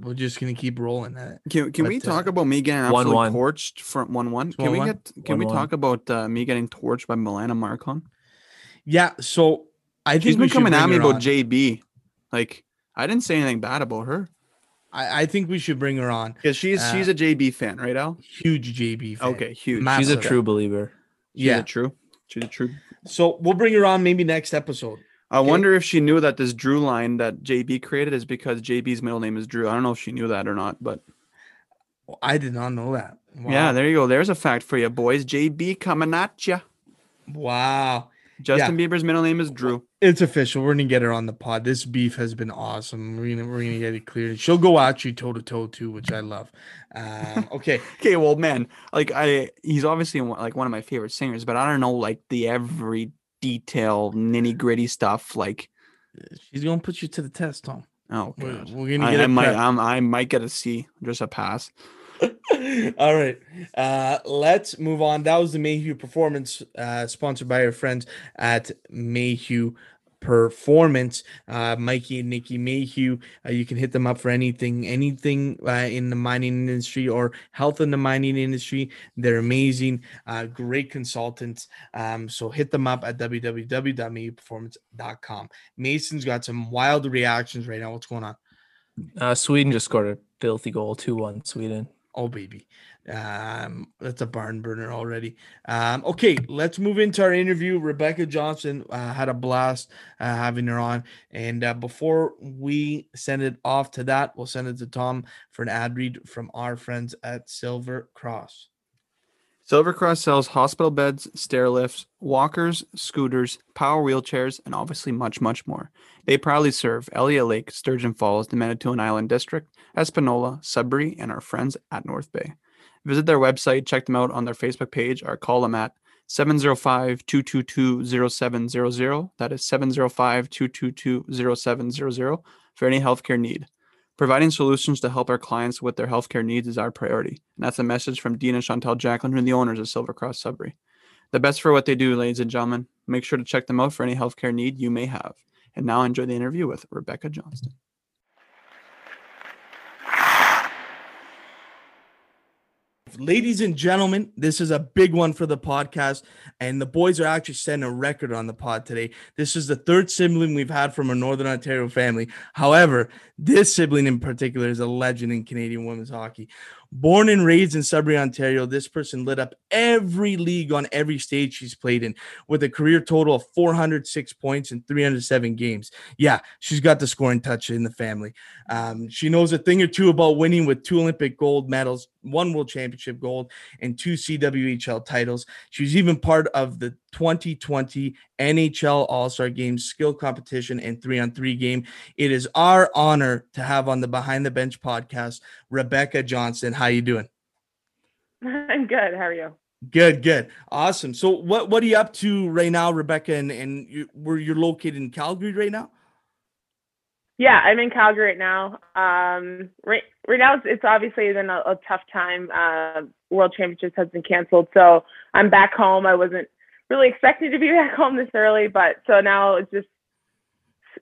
we're just gonna keep rolling at it. Can, can we but, uh, talk about me getting absolutely 1-1. torched from one one? Can we 1-1? get can we 1-1. talk about uh, me getting torched by Milana Marcon? Yeah. So I think She's we been coming at me her about on. JB. Like I didn't say anything bad about her I, I think we should bring her on. because she's Uh, she's a JB fan, right, Al? Huge JB. Fan. Okay, huge. Ma- She's a Massive. true believer. She's Yeah. a true. She's a true. So we'll bring her on maybe next episode. I Okay. wonder if she knew that this Drew line that JB created is because JB's middle name is Drew. I don't know if she knew that or not, but Well, I did not know that. yeah, there you go. There's a fact for you, boys. JB coming at ya. Wow. Justin Bieber's middle name is Drew. It's official. We're gonna get her on the pod. This beef has been awesome. We're gonna we're gonna get it cleared. She'll go at you toe to toe too, which I love. Um, okay. Okay, well, man, like I, he's obviously like one of my favorite singers, but I don't know like the every detail, nitty gritty stuff. Like, She's gonna put you to the test, Tom. oh We're, we're gonna get I it might. I'm, I might get a C, just a pass. All right. Uh, let's move on. That was the Mayhew performance, uh, sponsored by our friends at Mayhew Performance. Uh, Mikey and Nikki Mayhew. Uh, you can hit them up for anything, anything uh, in the mining industry or health in the mining industry. They're amazing, uh, great consultants. Um, so hit them up at www.mayhewperformance.com. Mason's got some wild reactions right now. What's going on? Uh, Sweden just scored a filthy goal, two one Sweden. Oh baby, um, that's a barn burner already. Um, okay, let's move into our interview. Rebecca Johnston uh, had a blast uh, having her on, and uh, before we send it off to that, we'll send it to Tom for an ad read from our friends at Silver Cross. Silver Cross sells hospital beds, stair lifts, walkers, scooters, power wheelchairs, and obviously much, much more. They proudly serve Elliott Lake, Sturgeon Falls, the Manitoulin Island District, Espanola, Sudbury, and our friends at North Bay. Visit their website, check them out on their Facebook page, or call them at 705 222 0700. That is 705 222 0700 for any healthcare need. Providing solutions to help our clients with their healthcare needs is our priority. And that's a message from Dean and Chantel Jacqueline, who are the owners of Silver Cross Sudbury. The best for what they do, ladies and gentlemen. Make sure to check them out for any healthcare need you may have. And now enjoy the interview with Rebecca Johnston. Ladies and gentlemen, this is a big one for the podcast, and the boys are actually setting a record on the pod today. This is the third sibling we've had from a Northern Ontario family. However, this sibling in particular is a legend in Canadian women's hockey. Born and raised in Sudbury, Ontario, this person lit up every league on every stage she's played in with a career total of 406 points in 307 games. Yeah, she's got the scoring touch in the family. Um, she knows a thing or two about winning with two Olympic gold medals, one World Championship gold, and two CWHL titles. She was even part of the 2020 NHL All Star Game, skill competition, and three on three game. It is our honor to have on the Behind the Bench podcast Rebecca Johnston. How are you doing? I'm good. How are you? Good, good, awesome. So, what what are you up to right now, Rebecca? And and you, where you're located in Calgary right now? Yeah, I'm in Calgary right now. Um, right, right now it's, it's obviously been a, a tough time. Uh, World Championships has been canceled, so I'm back home. I wasn't really expected to be back home this early, but so now it's just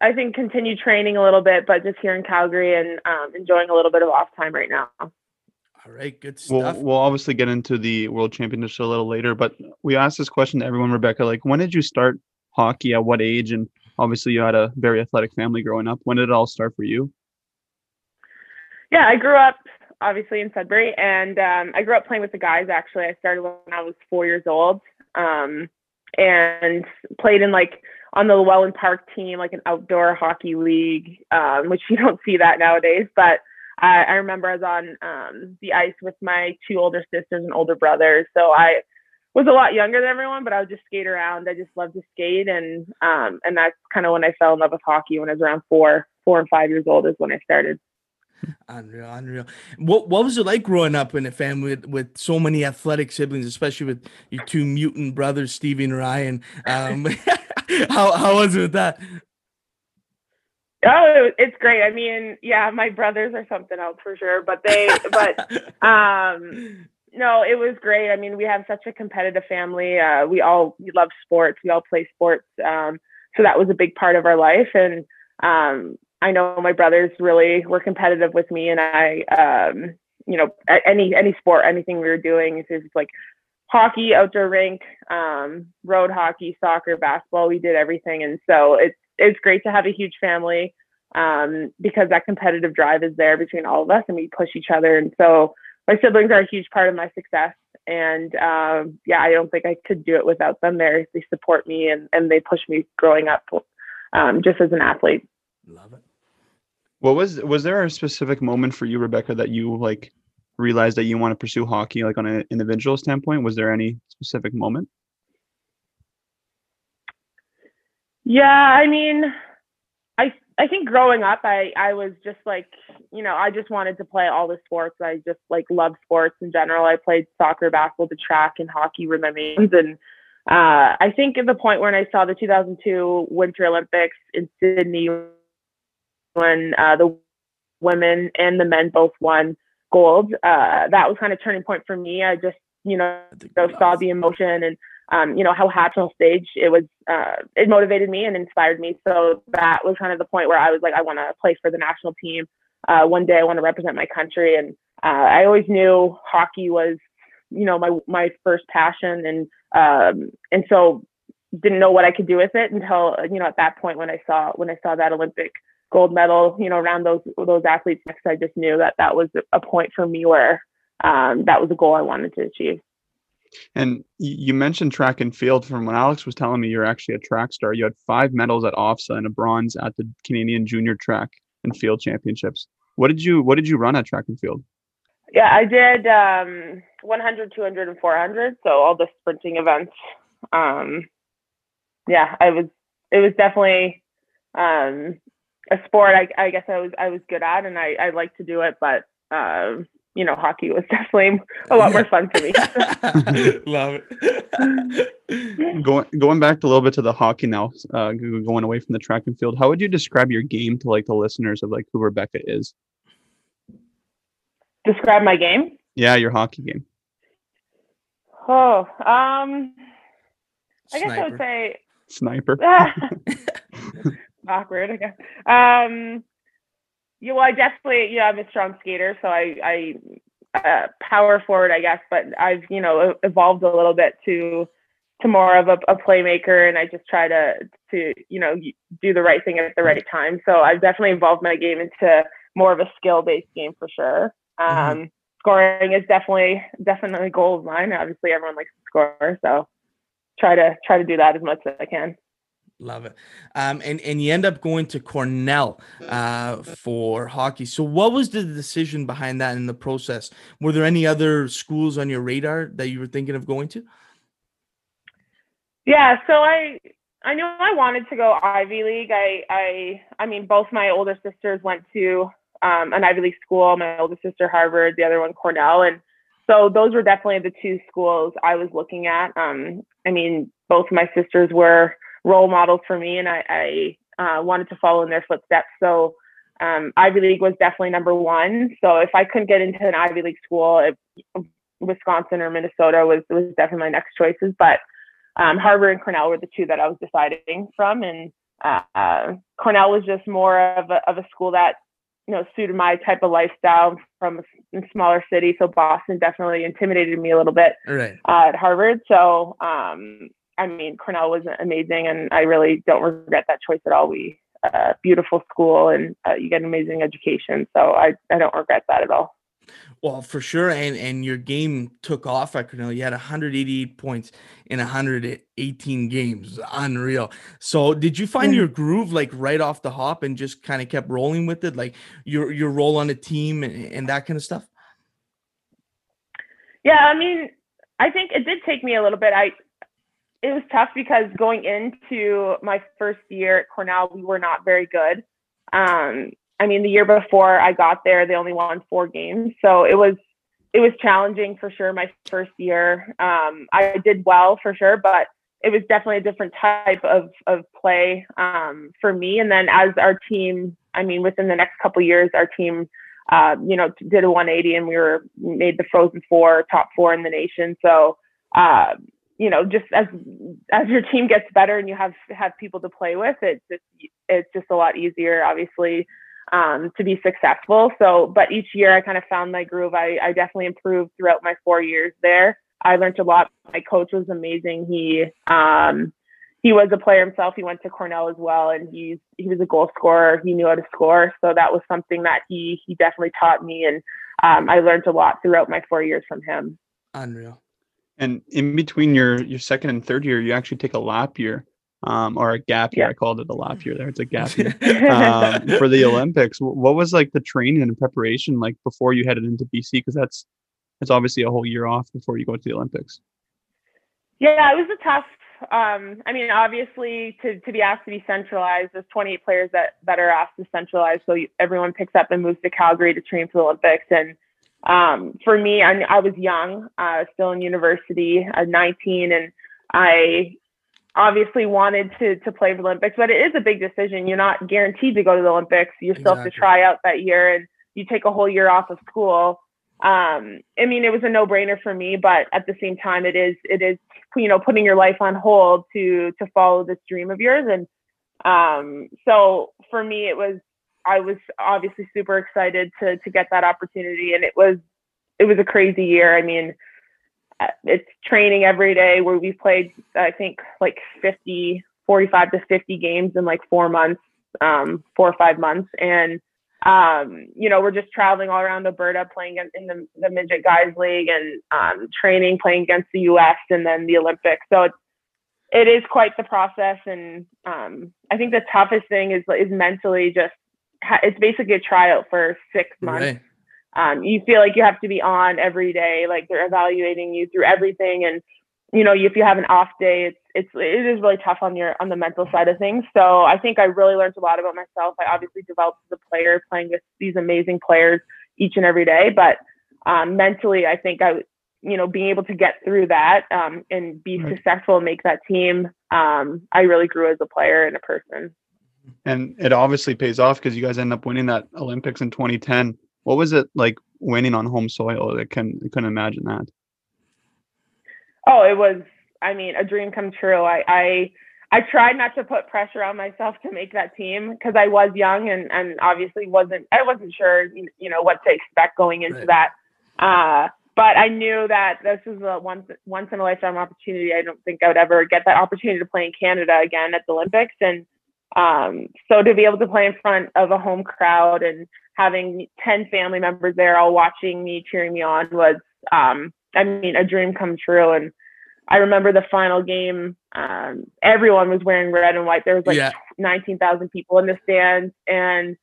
I think continue training a little bit, but just here in Calgary and um, enjoying a little bit of off time right now. All right, good We'll, we'll obviously get into the World Championship a little later, but we asked this question to everyone, Rebecca. Like, when did you start hockey? At what age? And obviously, you had a very athletic family growing up. When did it all start for you? Yeah, I grew up obviously in Sudbury, and um, I grew up playing with the guys. Actually, I started when I was four years old, um, and played in like on the Llewellyn Park team, like an outdoor hockey league, um, which you don't see that nowadays. But I, I remember I was on um, the ice with my two older sisters and older brothers, so I was a lot younger than everyone, but I would just skate around. I just loved to skate, and um, and that's kind of when I fell in love with hockey. When I was around four, four and five years old is when I started. Unreal, unreal. What what was it like growing up in a family with, with so many athletic siblings, especially with your two mutant brothers, Stevie and Ryan? Um, how how was it with that? Oh, it's great. I mean, yeah, my brothers are something else for sure, but they, but um, no, it was great. I mean, we have such a competitive family. Uh, we all we love sports. We all play sports. Um, so that was a big part of our life. And um, I know my brothers really were competitive with me, and I, um, you know, any any sport, anything we were doing, if it's like hockey, outdoor rink, um, road hockey, soccer, basketball, we did everything. And so it's it's great to have a huge family um, because that competitive drive is there between all of us, and we push each other. And so my siblings are a huge part of my success. And um, yeah, I don't think I could do it without them. They they support me and and they push me growing up, um, just as an athlete. Love it. What was was there a specific moment for you, Rebecca, that you like realized that you want to pursue hockey, like on an individual standpoint? Was there any specific moment? Yeah, I mean, I I think growing up, I I was just like, you know, I just wanted to play all the sports. I just like love sports in general. I played soccer, basketball, the track, and hockey were my mains. And uh, I think at the point when I saw the 2002 Winter Olympics in Sydney, when uh, the women and the men both won gold, uh, that was kind of turning point for me. I just, you know, saw the emotion and um, you know how on stage it was uh, it motivated me and inspired me. So that was kind of the point where i was like i want to play for the national team uh, one day i want to represent my country. And uh, i always knew hockey was you know my my first passion and um, and so didn't know what i could do with it until you know at that point when i saw when i saw that olympic gold medal you know around those those athletes next i just knew that that was a point for me where um, that was a goal i wanted to achieve And you mentioned track and field. From when Alex was telling me, you're actually a track star. You had five medals at OFSAA and a bronze at the Canadian Junior Track and Field Championships. What did you What did you run at track and field? Yeah, I did um, 100, 200, and 400. So all the sprinting events. Um, yeah, I was. It was definitely um, a sport. I, I guess I was. I was good at, and I, I like to do it. But um, you know, hockey was definitely a lot more fun for me. Love it. Going Going back a little bit to the hockey now, uh, going away from the track and field. How would you describe your game to like the listeners of like who Rebecca is? Describe my game. Yeah, your hockey game. Oh, um, I guess I would say Sniper. Awkward, I guess. Um, yeah, well, I definitely, yeah, I'm a strong skater, so I, I, uh, power forward, I guess, but I've, you know, evolved a little bit to, to more of a, a playmaker, and I just try to, to, you know, do the right thing at the right time. So I've definitely evolved my game into more of a skill-based game for sure. Um, Mhm. Scoring is definitely, definitely a goal of mine. Obviously, everyone likes to score, so try to try to do that as much as I can. Love it. Um, and, and you end up going to Cornell uh, for hockey. So, what was the decision behind that in the process? Were there any other schools on your radar that you were thinking of going to? Yeah, so I I knew I wanted to go Ivy League. I I I mean both my older sisters went to um, an Ivy League school. My older sister Harvard, the other one Cornell, and so those were definitely the two schools I was looking at. Um, I mean, both my sisters were role models for me, and I, I uh, wanted to follow in their footsteps. So um, Ivy League was definitely number one. So if I couldn't get into an Ivy League school, it, Wisconsin or Minnesota was was definitely my next choices. But um, Harvard and Cornell were the two that I was deciding from, and uh, uh, Cornell was just more of a, of a school that you know suited my type of lifestyle from a smaller city. So Boston definitely intimidated me a little bit right. uh, at Harvard. So um, I mean, Cornell was amazing, and I really don't regret that choice at all. We uh, beautiful school, and uh, you get an amazing education. So I I don't regret that at all. Well, for sure, and and your game took off at Cornell. You had 188 points in 118 games, unreal. So, did you find your groove like right off the hop and just kind of kept rolling with it, like your your role on the team and, and that kind of stuff? Yeah, I mean, I think it did take me a little bit. I it was tough because going into my first year at Cornell, we were not very good. Um, I mean, the year before I got there, they only won four games, so it was it was challenging for sure. My first year, um, I did well for sure, but it was definitely a different type of of play um, for me. And then as our team, I mean, within the next couple years, our team, uh, you know, did a 180, and we were made the Frozen Four, top four in the nation. So. Uh, you know, just as as your team gets better and you have have people to play with, it's just it's just a lot easier, obviously, um, to be successful. So, but each year I kind of found my groove. I, I definitely improved throughout my four years there. I learned a lot. My coach was amazing. He um, he was a player himself. He went to Cornell as well, and he's he was a goal scorer. He knew how to score, so that was something that he he definitely taught me, and um, I learned a lot throughout my four years from him. Unreal. And in between your your second and third year, you actually take a lap year um, or a gap year. Yeah. I called it a lap year there. It's a gap year um, for the Olympics. What was like the training and preparation like before you headed into BC? Because that's that's obviously a whole year off before you go to the Olympics. Yeah, it was a tough. Um, I mean, obviously, to, to be asked to be centralized, there's 28 players that, that are asked to centralize. So everyone picks up and moves to Calgary to train for the Olympics. And um, for me, I, I was young, uh, still in university, at 19, and I obviously wanted to to play for the Olympics, but it is a big decision. You're not guaranteed to go to the Olympics. You still exactly. have to try out that year, and you take a whole year off of school. Um, I mean, it was a no brainer for me, but at the same time, it is it is you know putting your life on hold to to follow this dream of yours, and um, so for me, it was I was obviously super excited to to get that opportunity, and it was it was a crazy year. I mean, uh, it's training every day where we played I think like 50, 45 to 50 games in like four months, um, four or five months, and um, you know we're just traveling all around Alberta, playing in the, the midget guys league and um, training, playing against the U.S. and then the Olympics. So it's it is quite the process, and um, I think the toughest thing is is mentally just it's basically a tryout for six months. Right. Um, you feel like you have to be on every day, like they're evaluating you through everything, and you know if you have an off day, it's it's it is really tough on your on the mental side of things. So I think I really learned a lot about myself. I obviously developed as a player, playing with these amazing players each and every day, but um, mentally, I think I you know being able to get through that um, and be right. successful and make that team, um, I really grew as a player and a person and it obviously pays off because you guys end up winning that Olympics in 2010. What was it like winning on home soil? I can I couldn't imagine that. Oh, it was. I mean, a dream come true. I I, I tried not to put pressure on myself to make that team because I was young and and obviously wasn't I wasn't sure you know what to expect going into right. that. Uh, but I knew that this was a once once in a lifetime opportunity. I don't think I would ever get that opportunity to play in Canada again at the Olympics and um, so to be able to play in front of a home crowd and having 10 family members there all watching me, cheering me on was, um, I mean, a dream come true. And I remember the final game, um, everyone was wearing red and white. There was like yeah. 19,000 people in the stands and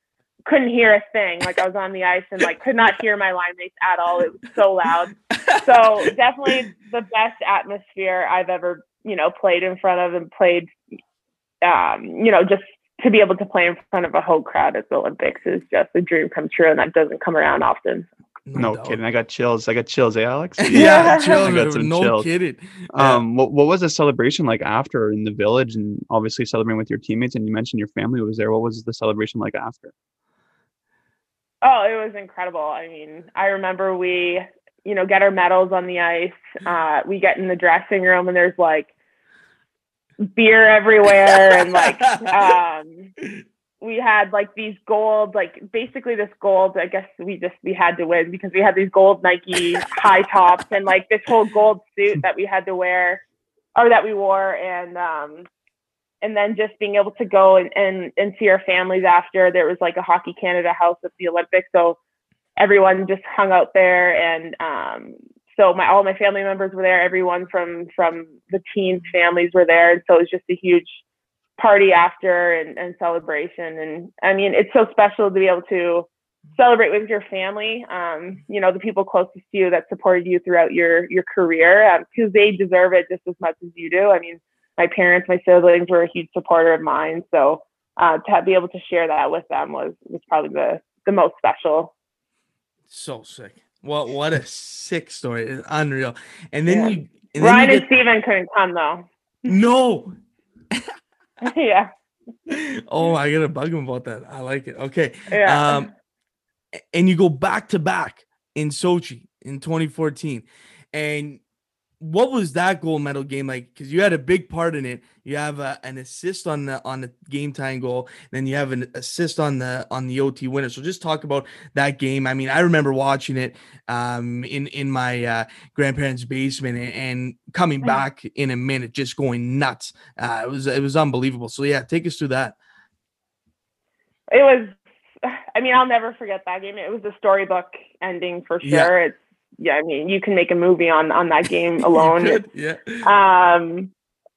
couldn't hear a thing. Like I was on the ice and like could not hear my line mates at all. It was so loud. So definitely the best atmosphere I've ever, you know, played in front of and played um, you know, just to be able to play in front of a whole crowd at the Olympics is just a dream come true, and that doesn't come around often. No doubt. kidding. I got chills. I got chills, eh, Alex? yeah, Yeah. chills. I got some no chills. kidding. Yeah. Um, what, what was the celebration like after in the village and obviously celebrating with your teammates? And you mentioned your family was there. What was the celebration like after? Oh, it was incredible. I mean, I remember we, you know, get our medals on the ice. Uh, we get in the dressing room and there's like beer everywhere and like um we had like these gold like basically this gold i guess we just we had to win because we had these gold nike high tops and like this whole gold suit that we had to wear or that we wore and um and then just being able to go and, and and see our families after. There was like a hockey canada house at the olympics so everyone just hung out there and um so my all my family members were there. Everyone from from the teens families were there. And so it was just a huge party after and, and celebration. And i mean it's so special to be able to celebrate with your family um, you know the people closest to you that supported you throughout your your career because they deserve it just as much as you do. I mean my parents my siblings were a huge supporter of mine. So uh, to be able to share that with them was was probably the the most special. So sick. What what a sick story. It's unreal. And then Yeah. you and then ryan you and steven couldn't come though no. yeah Oh, I gotta bug him about that. I like it. Okay. yeah Um, and you go back to back in Sochi in 2014. And what was that gold medal game like? Because you had a big part in it. You have a, an assist on the on the game time goal, then you have an assist on the on the OT winner. So just talk about that game. I mean, I remember watching it um, in in my uh, grandparents' basement and, and coming back in a minute, just going nuts. Uh, it was it was unbelievable. So yeah, take us through that. it was i mean i'll never forget that game it was a storybook ending for Yeah. sure it's yeah i mean you can make a movie on on that game alone. could, yeah. um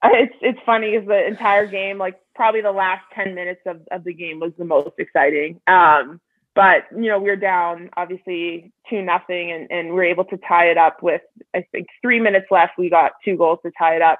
it's it's funny is the entire game like probably the last 10 minutes of, of the game was the most exciting. Um but you know we were down obviously two nothing and, and we were able to tie it up with i think three minutes left. We got two goals to tie it up.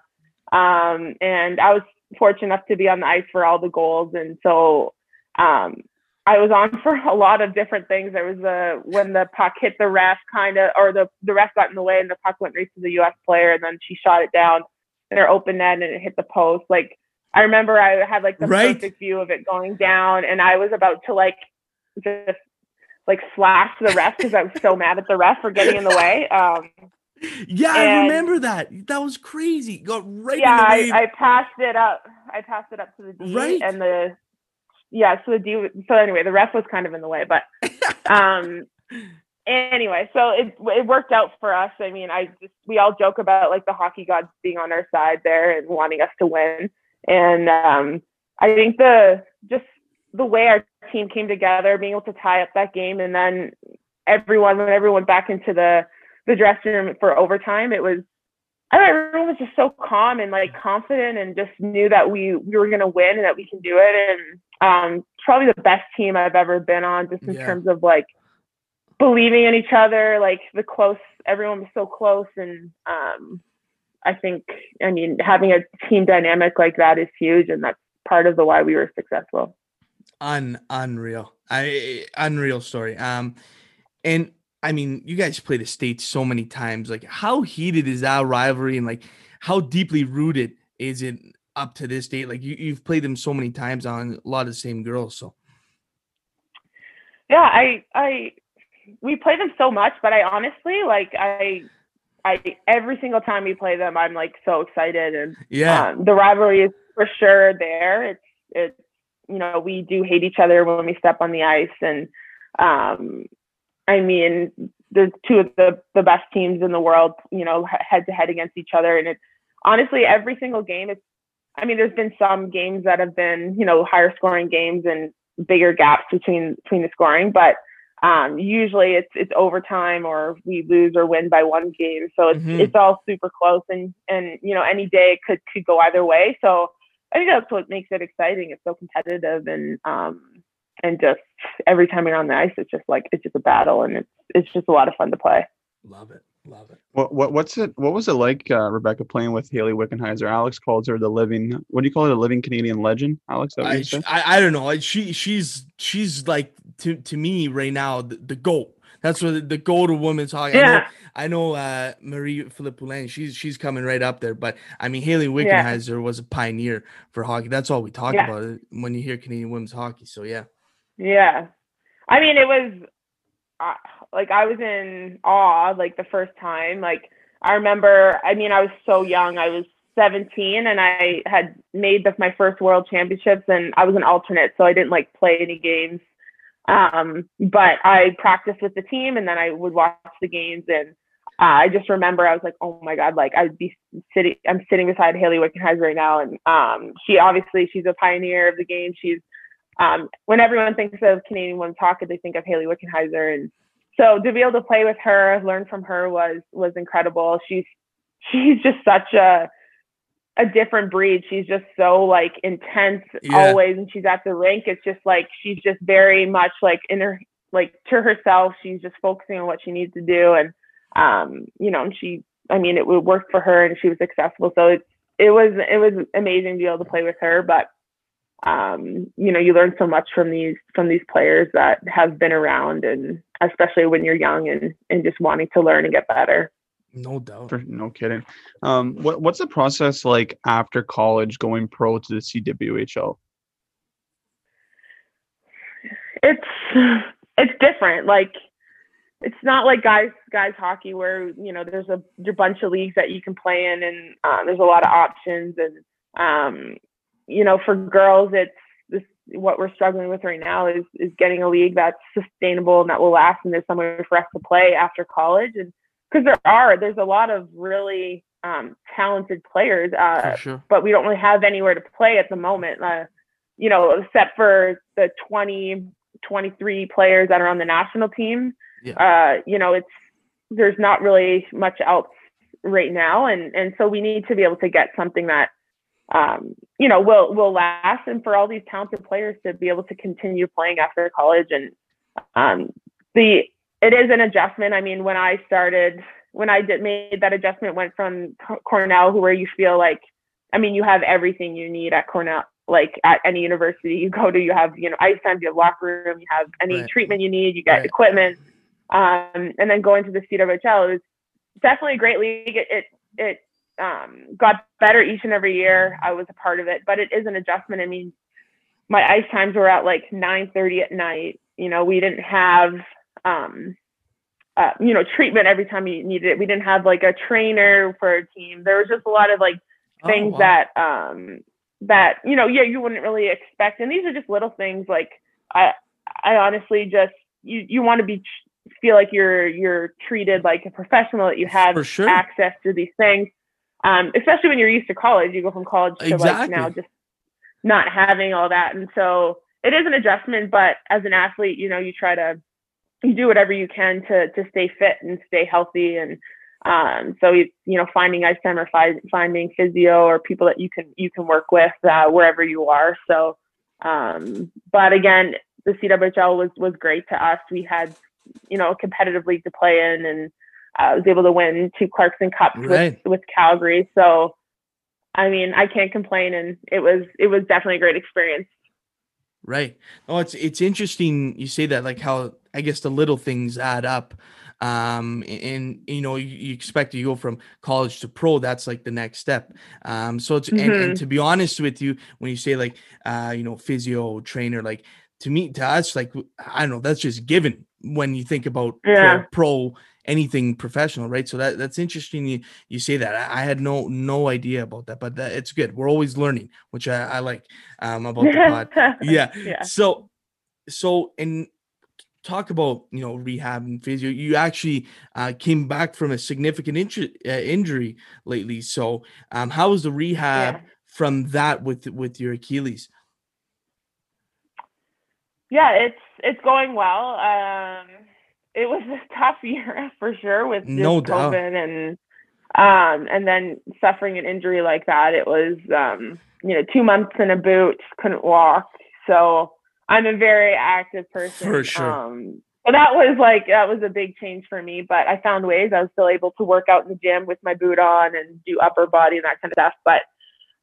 Um and i was fortunate enough to be on the ice for all the goals. And so um I was on for a lot of different things. There was a when the puck hit the ref, kind of, or the the ref got in the way and the puck went right to the U.S. player, and then she shot it down in her open net and it hit the post. Like I remember, I had like the Right. perfect view of it going down, and I was about to like just like slash the ref because I was so mad at the ref for getting in the way. Um, Yeah, I remember that. That was crazy. Got right yeah, I, the. I passed it up. I passed it up to the D, Right. and the yeah. So the D. So anyway, the ref was kind of in the way, but um. Anyway, so it it worked out for us. I mean, I just we all joke about like the hockey gods being on our side there and wanting us to win, and um, I think the just the way our team came together, being able to tie up that game, and then everyone when everyone went back into the the dressing room for overtime, it was I don't know, everyone was just so calm and like confident and just knew that we we were gonna win and that we can do it. And um probably the best team I've ever been on just in Yeah. terms of like believing in each other, like the close everyone was so close and um I think I mean having a team dynamic like that is huge and that's part of the why we were successful. Un unreal. I unreal story. Um, and I mean, you guys play the state so many times. Like, how heated is that rivalry, and like, how deeply rooted is it up to this date? Like, you you've played them so many times on a lot of the same girls. So yeah i i we play them so much but i honestly like i i every single time we play them i'm like so excited and yeah, um, the rivalry is for sure there it's it's you know we do hate each other when we step on the ice and um i mean the two of the the best teams in the world you know head to head against each other and it's honestly every single game it's i mean there's been some games that have been you know higher scoring games and bigger gaps between between the scoring but um usually it's it's overtime or we lose or win by one game so it's Mhm. it's all super close and and you know any day it could could go either way so i think that's what makes it exciting it's so competitive and um and just every time you're on the ice it's just like it's just a battle and it's it's just a lot of fun to play love it. Love it. What what what's it? What was it like, uh, Rebecca, playing with Hayley Wickenheiser? Alex calls her the living. What do you call it? A living Canadian legend, Alex. Is I. I I don't know. She she's she's like to to me right now the, the goat. That's what the, the goat of women's hockey. I know, Yeah. I know uh, Marie-Philip Poulin. She's she's coming right up there. But I mean, Hayley Yeah. Wickenheiser was a pioneer for hockey. That's all we talk Yeah. about when you hear Canadian women's hockey. So yeah, Yeah. I mean, it was uh, like I was in awe like the first time. Like I remember, I mean, I was so young. I was 17 and I had made the, my first world championships and I was an alternate, so I didn't like play any games. Um, but I practiced with the team and then I would watch the games and uh, I just remember I was like, oh my god, like I'd be sitting, I'm sitting beside Hayley Wickenheiser right now, and um, she obviously she's a pioneer of the game. She's um, when everyone thinks of Canadian women's hockey, they think of Hayley Wickenheiser, and so to be able to play with her, learn from her was was incredible. She's she's just such a a different breed. She's just so like intense Yeah. always, and she's at the rink. It's just like she's just very much like in her like to herself. She's just focusing on what she needs to do, and um, you know, and she. I mean, it would work for her, and she was successful. So it's it was it was amazing to be able to play with her, but um, you know, you learn so much from these from these players that have been around, and especially when you're young and and just wanting to learn and get better. no doubt. For, no kidding. Um, what what's the process like after college going pro to the CWHL? It's it's different. Like it's not like guys guys hockey where you know there's a, a bunch of leagues that you can play in, and uh, there's a lot of options. And um, you know, for girls, it's this what we're struggling with right now is is getting a league that's sustainable and that will last, and there's somewhere for us to play after college. And because there are, there's a lot of really um, talented players. Uh, sure. but we don't really have anywhere to play at the moment. Uh, you know, except for the 20, 23 players that are on the national team. Yeah. Uh, you know, it's there's not really much else right now, and and so we need to be able to get something that um, you know will will last, and for all these talented players to be able to continue playing after college, and um, the it is an adjustment. I mean, when I started, when I did made that adjustment, went from Cornell, where you feel like, I mean, you have everything you need at Cornell. Like at any university you go to, you have you know ice time, you have locker room, you have any Right. treatment you need, you get Right. equipment. Um, and then going to the CWHL, it was definitely a great league. It it, it um, got better each and every year. I was a part of it, but it is an adjustment. I mean, my ice times were at like 9:30 at night. You know, we didn't have um, uh, you know treatment every time you needed it. We didn't have like a trainer for a team. There was just a lot of like Oh, things wow. that um that you know yeah you wouldn't really expect and these are just little things like i i honestly just you you want to be feel like you're you're treated like a professional that you have sure. access to these things um especially when you're used to college you go from college to like now just not having all that and so it is an adjustment but as an athlete you know you try to you do whatever you can to to stay fit and stay healthy and um, so you you know finding ice time or fi- finding physio or people that you can you can work with uh, wherever you are. So, um, but again, the CWHL was was great to us. We had you know a competitive league to play in, and I was able to win two Clarkson Cups Right. with with Calgary. So, I mean, I can't complain, and it was it was definitely a great experience. Right. No, it's it's interesting you say that like how I guess the little things add up. Um and you know you, you expect to go from college to pro that's like the next step. Um so it's and, and Mhm. to be honest with you when you say like uh you know physio trainer like to me to us like I don't know that's just given when you think about Yeah. pro, pro anything professional right so that that's interesting you you say that I, I had no no idea about that but that, it's good we're always learning which I, I like um about the pod yeah. Yeah. So, so and talk about you know rehab and physio. You actually uh, came back from a significant inju- uh, injury lately. So, um, how was the rehab Yeah. from that with with your Achilles? yeah it's it's going well um it was a tough year for sure with No doubt. covid and um and then suffering an injury like that it was um you know two months in a boot couldn't walk so i'm a very active person For sure. um so that was like that was a big change for me. But I found ways. I was still able to work out in the gym with my boot on and do upper body and that kind of stuff. But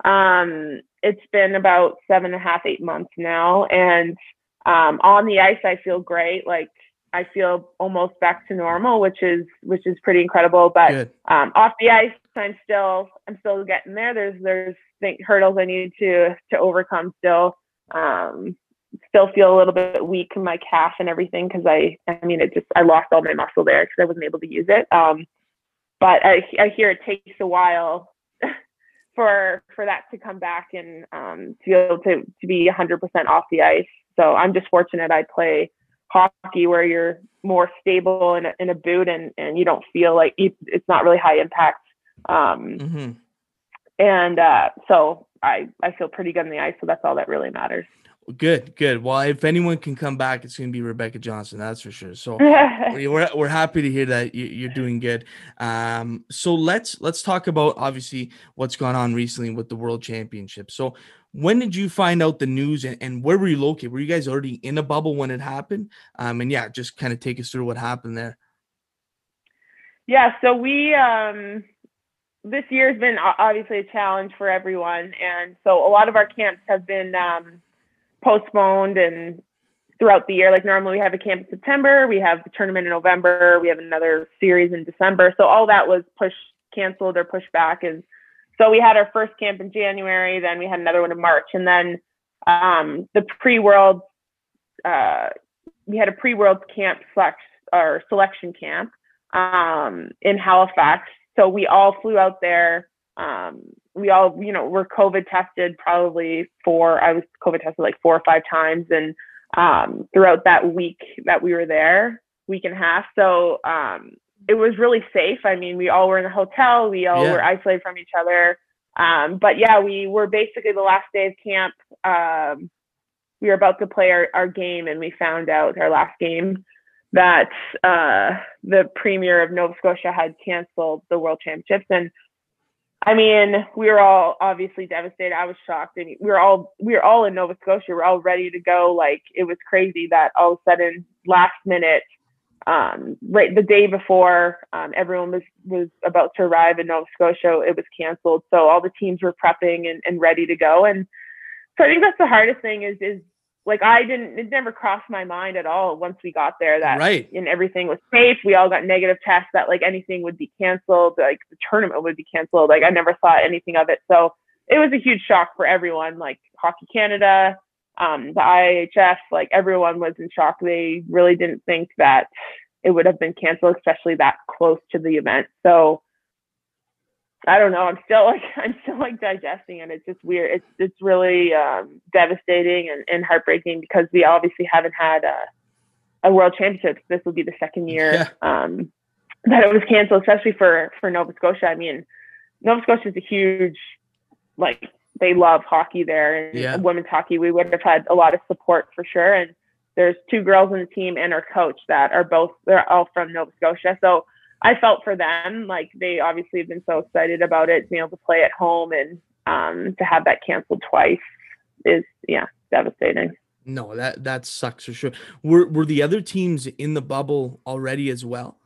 um, it's been about seven and a half, eight months now, and um, on the ice I feel great. Like I feel almost back to normal, which is which is pretty incredible. But um, off the ice, I'm still I'm still getting there. There's there's think, hurdles I need to to overcome still. Um, still feel a little bit weak in my calf and everything because I I mean it just I lost all my muscle there because I wasn't able to use it. Um, but I I hear it takes a while for for that to come back and um, to be able to to be 100% off the ice. So I'm just fortunate I play hockey where you're more stable in a, in a boot and, and you don't feel like it's not really high impact. Um, mm-hmm. And uh, so I, I feel pretty good on the ice. So that's all that really matters. Good, good. Well, if anyone can come back, it's going to be Rebecca Johnston. That's for sure. So we're, we're happy to hear that you're doing good. Um, so let's let's talk about obviously what's gone on recently with the World Championship. So when did you find out the news and, and where were you located? Were you guys already in a bubble when it happened? Um, and yeah, just kind of take us through what happened there. Yeah, so we um, this year has been obviously a challenge for everyone, and so a lot of our camps have been um, postponed and throughout the year. Like normally we have a camp in September, we have the tournament in November, we have another series in December. So all that was pushed, canceled, or pushed back, and so we had our first camp in January, then we had another one in March, and then um, the pre-world, uh, we had a pre-world camp select or selection camp um, in Halifax. So we all flew out there. Um, we all, you know, were COVID tested probably four. I was COVID tested like four or five times, and um, throughout that week that we were there, week and a half. So um, it was really safe. I mean, we all were in a hotel. We all yeah. were isolated from each other. Um, but yeah, we were basically the last day of camp. Um, we were about to play our, our game, and we found out our last game that uh, the premier of Nova Scotia had canceled the World Championships. And I mean, we were all obviously devastated. I was shocked. and we were all we were all in Nova Scotia. We we're all ready to go. Like it was crazy that all of a sudden, last minute, um, right the day before um, everyone was was about to arrive in Nova Scotia, it was canceled. So all the teams were prepping and, and ready to go. And so I think that's the hardest thing is is like I didn't it never crossed my mind at all once we got there that right and everything was safe. We all got negative tests that like anything would be canceled, like the tournament would be canceled. Like I never thought anything of it. So it was a huge shock for everyone, like Hockey Canada, um, the IIHF, like everyone was in shock. They really didn't think that it would have been canceled, especially that close to the event. So I don't know. I'm still like I'm still like digesting it. It's just weird. It's it's really um, devastating and, and heartbreaking because we obviously haven't had a, a world championship. This will be the second year yeah. um, that it was canceled, especially for for Nova Scotia. I mean, Nova Scotia is a huge like they love hockey there and yeah. women's hockey. We would have had a lot of support for sure. And there's two girls in the team and our coach that are both they're all from Nova Scotia. So I felt for them like they obviously have been so excited about it, being able to play at home and um, to have that canceled twice is yeah devastating. No, that that sucks for sure. Were were the other teams in the bubble already as well?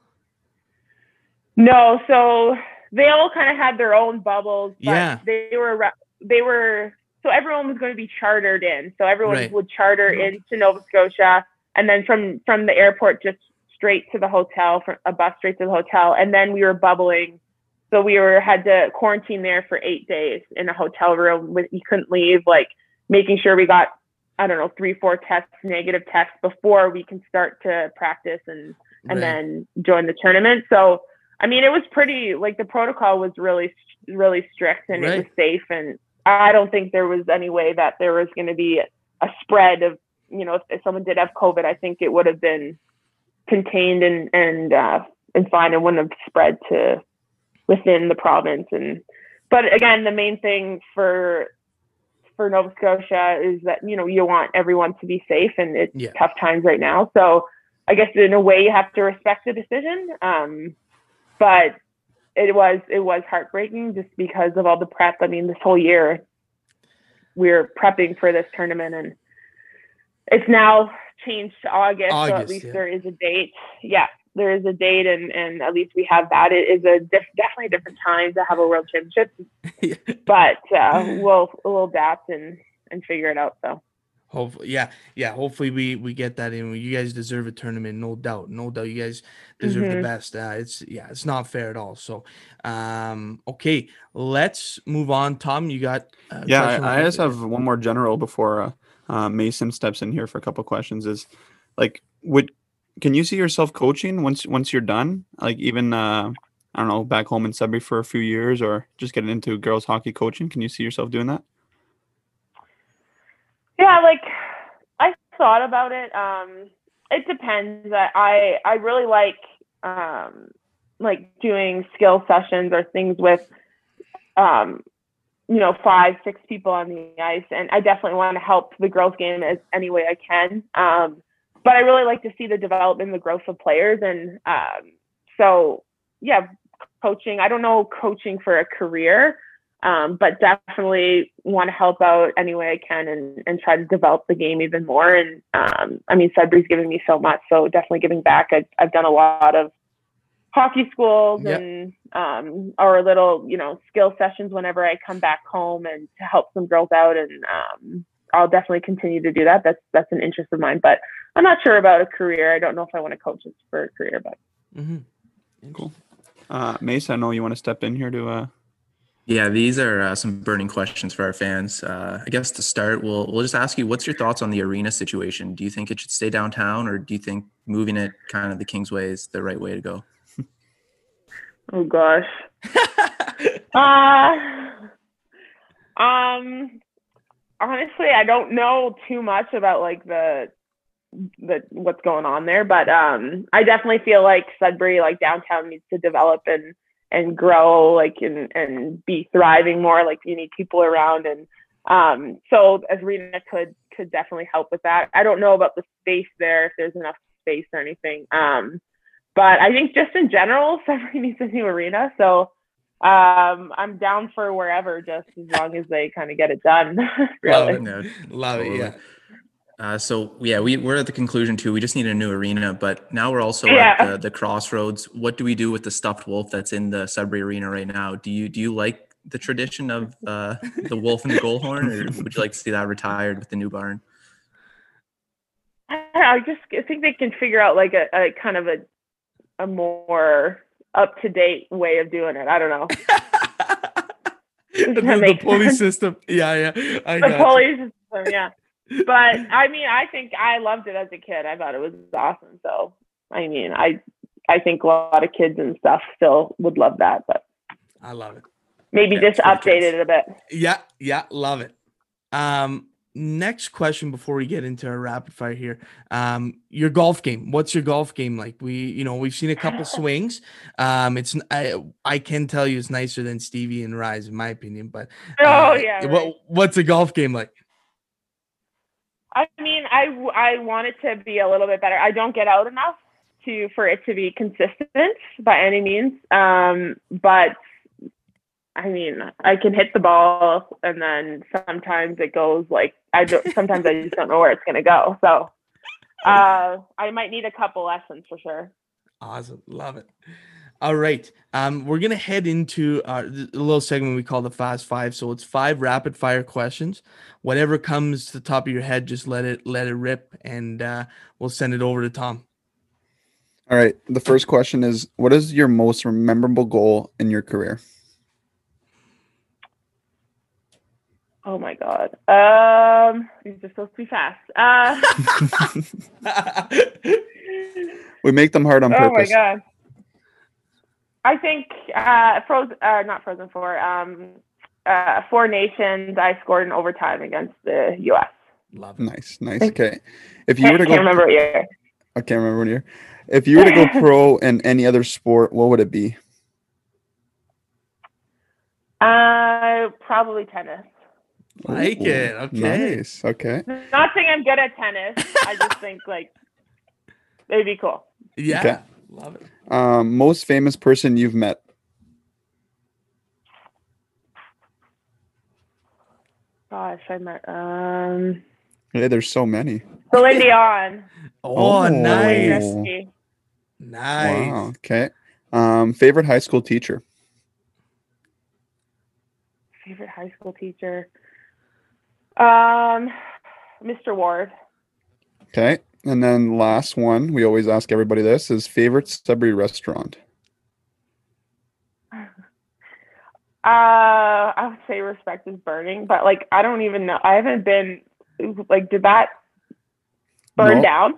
No, so they all kind of had their own bubbles. yeah, they were they were so everyone was going to be chartered in. So everyone right. would charter into Nova Scotia, and then from from the airport just straight to the hotel, for a bus straight to the hotel, and then we were bubbling. So we were had to quarantine there for eight days in a hotel room. With you couldn't leave, like making sure we got I don't know three four tests, negative tests before we can start to practice and and right. then join the tournament. So I mean, it was pretty like the protocol was really really strict and right. it was safe and I don't think there was any way that there was going to be a spread of, you know, if, if, someone did have COVID, I think it would have been contained and and uh, and fine and wouldn't have spread to within the province. And but again, the main thing for for Nova Scotia is that you know you want everyone to be safe, and it's yeah. tough times right now. So I guess in a way you have to respect the decision. Um, but it was it was heartbreaking just because of all the prep. I mean, this whole year we are prepping for this tournament and it's now changed to August, so at least yeah. there is a date. Yeah, there is a date, and and at least we have that. It is a diff- definitely a different time to have a world championship, but uh, we'll we'll adapt and and figure it out. So Hopefully, yeah, yeah. Hopefully, we we get that in. You guys deserve a tournament, no doubt, no doubt. You guys deserve the Mhm. best. Uh, it's yeah, it's not fair at all. So, um, okay, let's move on. Tom, you got a Yeah, I, I just have one more general before uh, uh, Mason steps in here for a couple questions. Is like, would can you see yourself coaching once once you're done? Like even uh, I don't know, back home in Sudbury for a few years, or just getting into girls hockey coaching. Can you see yourself doing that? yeah, like I thought about it. Um, it depends. I I, I really like um, like doing skill sessions or things with um, you know five six people on the ice, and I definitely want to help the girls game as any way I can. Um, but I really like to see the development, the growth of players, and um, so yeah, coaching. I don't know coaching for a career um, but definitely want to help out any way I can and, and try to develop the game even more. And um, I mean, Sudbury's given me so much, so definitely giving back. I've, I've done a lot of hockey schools Yep. and um, or little, you know, skill sessions whenever I come back home and to help some girls out. And um, I'll definitely continue to do that. That's that's an interest of mine, but I'm not sure about a career. I don't know if I want to coach it for a career, but Mhm. Cool. Uh, Mason, I know you want to step in here to. Uh, Yeah, these are uh, some burning questions for our fans. Uh, I guess to start, we'll we'll just ask you, what's your thoughts on the arena situation? Do you think it should stay downtown, or do you think moving it kind of the Kingsway is the right way to go? Oh gosh. Uh, um, honestly, I don't know too much about like the the what's going on there, but um, I definitely feel like Sudbury, like downtown, needs to develop and and grow, like and and be thriving more. Like you need people around, and um, so as Rena could could definitely help with that. I don't know about the space there, if there's enough space or anything. Um, but I think just in general, Sudbury needs a new arena. So um, I'm down for wherever, just as long as they kind of get it done. Love it. No, Love it. Yeah. Uh, so yeah, we we're at the conclusion too. We just need a new arena, but now we're also Yeah. at the, the crossroads. What do we do with the stuffed wolf that's in the Sudbury Arena right now? Do you do you like the tradition of uh, the wolf and the goal horn, or would you like to see that retired with the new barn? I, don't know, I just I think they can figure out like a, a kind of a a more up to date way of doing it. I don't know. the, the pulley system. Yeah, yeah. I The you. system, yeah. But I mean, I think I loved it as a kid. I thought it was awesome. So I mean, I I think a lot of kids and stuff still would love that, but I love it. maybe Yeah, just it's for the update kids. it a bit. Yeah, yeah, love it. Um, next question before we get into our rapid fire here. Um, your golf game. What's your golf game like? We, you know, we've seen a couple swings. Um, it's I can tell you it's nicer than Stevie and Rise in my opinion. But Oh uh, yeah. what what's a golf game like? I mean, i i want it to be a little bit better. I don't get out enough to for it to be consistent by any means. Um, but I mean, I can hit the ball, and then sometimes it goes like I don't. Sometimes I just don't know where it's gonna go. So uh, I might need a couple lessons for sure. Awesome, love it. All right, um, we're gonna head into our a little segment we call the Fast Five. So it's five rapid fire questions. Whatever comes to the top of your head, just let it let it rip, and uh, we'll send it over to Tom. all right. The first question is, what is your most memorable goal in your career? Oh my god. Um, these are supposed to be fast. Uh, We make them hard on purpose. oh my god. I think uh, Frozen, uh, not Frozen Four. Um, uh, Four Nations. I scored in overtime against the U.S. love it. Nice, nice. Okay. If you were to go, I can't go, remember what year. I can't remember when year. If you were to go pro in any other sport, what would it be? Uh, probably tennis. Like it, okay. Nice. Okay. Not saying I'm good at tennis. I just think like it'd be cool. Yeah, Okay. love it. Um, most famous person you've met. Gosh, I met. Um, Yeah, there's so many. Celine Dion. Oh, Oh. nice. Nice. Wow. Okay. Um, favorite high school teacher. Favorite high school teacher. Um, Mr. Ward. Okay. And then last one, we always ask everybody this is favorite Sudbury restaurant. Uh, I would say respect is burning, but like I don't even know. I haven't been like did that burn No. down?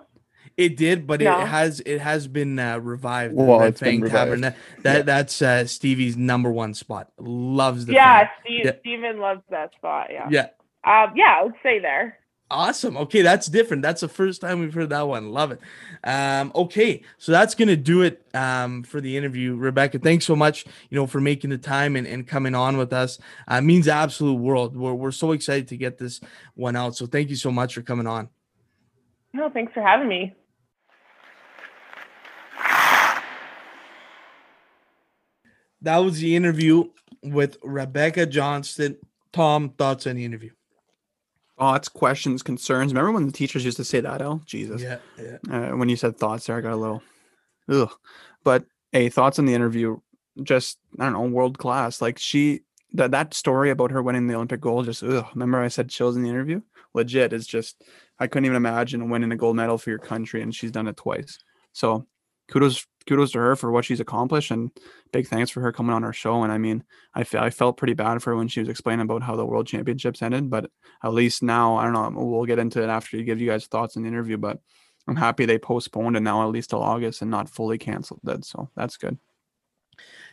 It did, but No. it has it has been uh, revived. Well, Red it's been Fang Tavern. revived. That, that Yeah. that's uh, Stevie's number one spot. Loves the Yeah, Fang. Steve, Yeah. Steven loves that spot. Yeah. Yeah. Um, yeah, I would say there. Awesome. Okay, that's different. That's the first time we've heard that one. Love it. Um, okay, so that's gonna do it um, for the interview, Rebecca. Thanks so much, you know, for making the time and, and coming on with us. Uh, it means the absolute world. We're we're so excited to get this one out. So thank you so much for coming on. No, thanks for having me. That was the interview with Rebecca Johnston. Tom, thoughts on the interview? Thoughts, questions, concerns. Remember when the teachers used to say that, Al? Jesus. Yeah, yeah. Uh, when you said thoughts there, I got a little, ugh. But hey, thoughts on the interview, just I don't know, world class. Like she, that that story about her winning the Olympic gold, just ugh. Remember I said chills in the interview. Legit, it's just I couldn't even imagine winning a gold medal for your country, and she's done it twice. So kudos, kudos to her for what she's accomplished, and big thanks for her coming on our show. And I mean, I I felt pretty bad for her when she was explaining about how the World Championships ended, but at least now I don't know. We'll get into it after you give you guys thoughts in the interview, but I'm happy they postponed it now at least till August and not fully canceled that. So that's good.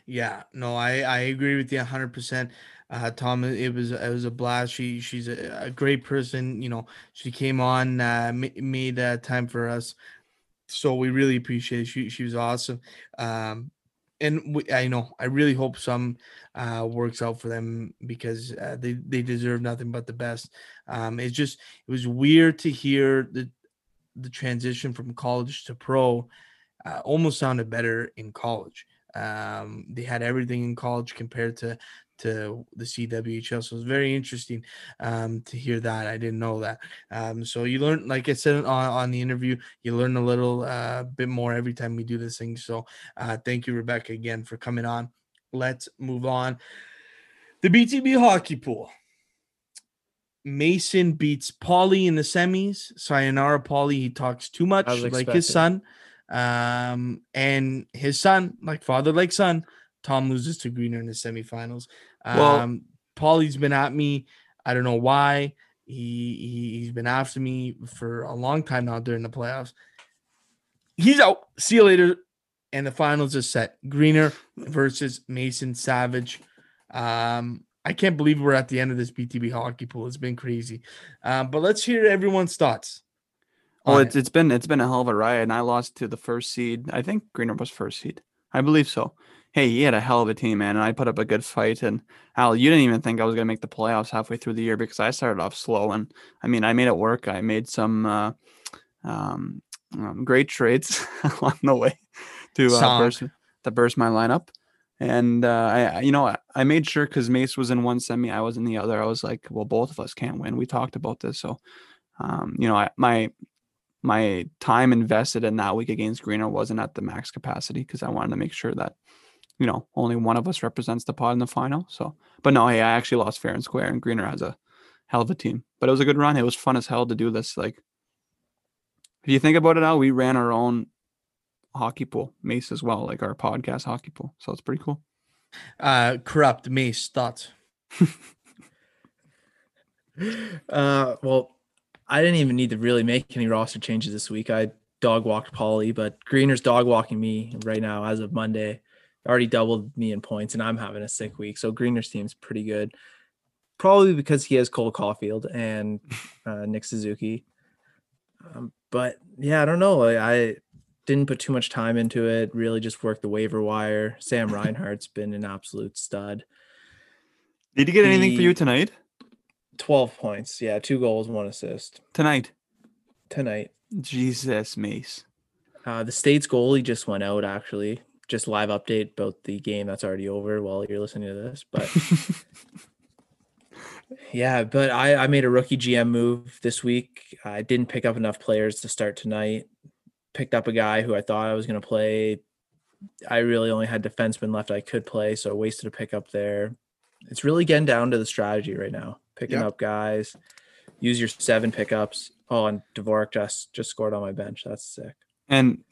Yeah, no, I I agree with you hundred percent. Uh, Tom, it it was it was a blast. She she's a, a great person. You know, she came on, uh, ma- made uh, time for us, so we really appreciate. It. She she was awesome. Um, and we, I know I really hope some uh, works out for them because uh, they they deserve nothing but the best. Um, it's just it was weird to hear the the transition from college to pro. Uh, almost sounded better in college. Um, they had everything in college compared to to the CWHL. So it's very interesting um, to hear that. I didn't know that. Um, so you learn, like I said on, on the interview, you learn a little uh, bit more every time we do this thing. So uh, thank you, Rebecca, again for coming on. Let's move on. The BTB hockey pool. Mason beats Paulie in the semis. Sayonara, Paulie. He talks too much, like his son. Um, and his son, like father, like son. Tom loses to Greener in the semifinals. Well- Um, Paulie's been at me. I don't know why. He, he he's been after me for a long time now during the playoffs. He's out. See you later. And the finals are set. Greener versus Mason Savage. Um, I can't believe we're at the end of this BTB hockey pool. It's been crazy. Um, but let's hear everyone's thoughts. Oh, it's it. it's been it's been a hell of a ride, and I lost to the first seed. I think Greener was first seed. I believe so. Hey, he had a hell of a team, man, and I put up a good fight. And Al, you didn't even think I was gonna make the playoffs halfway through the year because I started off slow, and I mean, I made it work. I made some uh, um, um, great trades along the way to uh, burst to burst my lineup. And uh, I, I- you know, I, I made sure because Mace was in one semi, I was in the other. I was like, well, both of us can't win. We talked about this, so um, you know, I, my my time invested in that week against Greener wasn't at the max capacity because I wanted to make sure that you know only one of us represents the pod in the final. So, but no, hey, I actually lost fair and square, and Greener has a hell of a team. But it was a good run. It was fun as hell to do this. Like, if you think about it, now we ran our own hockey pool, Mace as well, like our podcast hockey pool. So it's pretty cool. Uh, corrupt Mace thoughts. Uh, well, I didn't even need to really make any roster changes this week. I dog walked Paulie, but Greener's dog walking me right now as of Monday. Already doubled me in points, and I'm having a sick week. So Greener's team's pretty good. Probably because he has Cole Caufield and uh, Nick Suzuki. Um, but yeah, I don't know. I, I didn't put too much time into it. Really, just worked the waiver wire. Sam Reinhart's been an absolute stud. Did you get anything for you tonight? 12 points. Yeah, two goals, one assist Tonight, tonight. Jesus, Mace. Uh, the state's goalie just went out, actually. Just live update about the game that's already over while you're listening to this. But Yeah, but I, I made a rookie GM move this week. I didn't pick up enough players to start tonight. Picked up a guy who I thought I was going to play. I really only had defensemen left I could play, so I wasted a pickup there. It's really getting down to the strategy right now. Picking Yeah. up guys. Use your seven pickups. Oh, and Dvorak just just scored on my bench. That's sick. And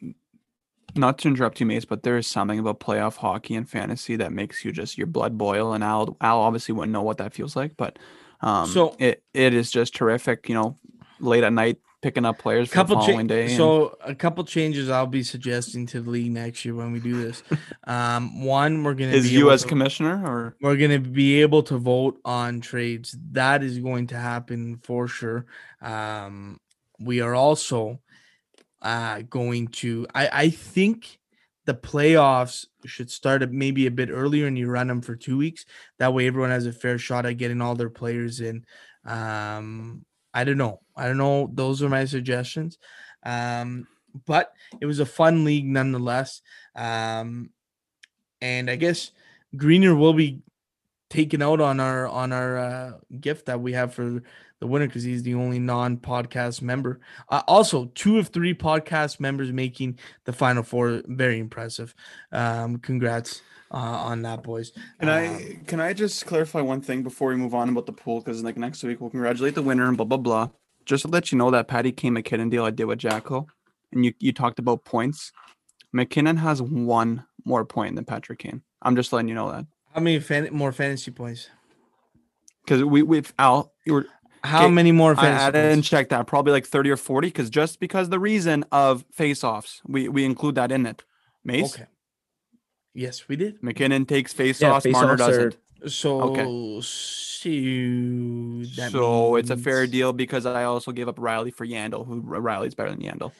not to interrupt you, Mace, but there is something about playoff hockey and fantasy that makes you just your blood boil. And Al, Al obviously wouldn't know what that feels like, but um, So- it it is just terrific. You know, late at night picking up players for couple the cha- following day. and- so a couple changes I'll be suggesting to the league next year when we do this. Um, one, we're gonna is be you as to- commissioner or we're going to be able to vote on trades. That is going to happen for sure. Um, we are also uh, going to, I, I think the playoffs should start maybe a bit earlier and you run them for two weeks. That way, everyone has a fair shot at getting all their players in. Um, I don't know. I don't know. Those are my suggestions. Um, but it was a fun league nonetheless. Um, and I guess Greener will be taken out on our on our uh, gift that we have for the winner because he's the only non-podcast member. Uh, also, two of three podcast members making the final four. Very impressive. Um, congrats uh, on that, boys. Can Um, I can I just clarify one thing before we move on about the pool? Because like next week we'll congratulate the winner and blah blah blah. Just to let you know that Patty K MacKinnon deal I did with Jacko, and you you talked about points. MacKinnon has one more point than Patrick Kane. I'm just letting you know that How many fan- more fantasy points? because we with Al, you were How Okay, many more I, fantasy I didn't points? check that. Probably like 30 or 40. Because just because the reason of face-offs, we we include that in it. Mace Okay. Yes, we did. MacKinnon takes face-offs. Marner face-offs doesn't. So, Okay. so, that so it's a fair deal because I also gave up Riley for Yandle, who Riley's better than Yandle,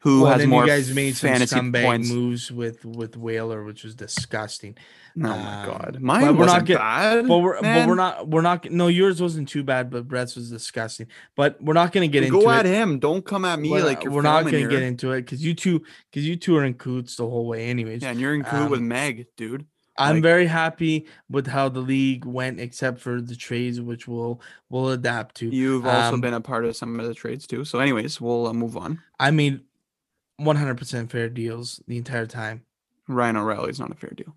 who Well, has more you guys made some fantasy scumbag points. moves with with Whaler, which was disgusting. Oh my Um, god, but mine we're not wasn't get- bad. But we're but we're not we're not no yours wasn't too bad, but Brett's was disgusting. But we're not gonna get into it. Go it. at him. Don't come at me we're, like you're we're not gonna here. get into it because you two because you two are in coots the whole way, anyways. Yeah, and you're in cool with Um, Meg, dude. I'm like- very happy with how the league went, except for the trades, which we'll we'll adapt to. You've also um, been a part of some of the trades too. So, anyways, we'll uh, move on. I made 100% fair deals the entire time. Ryan O'Reilly is not a fair deal.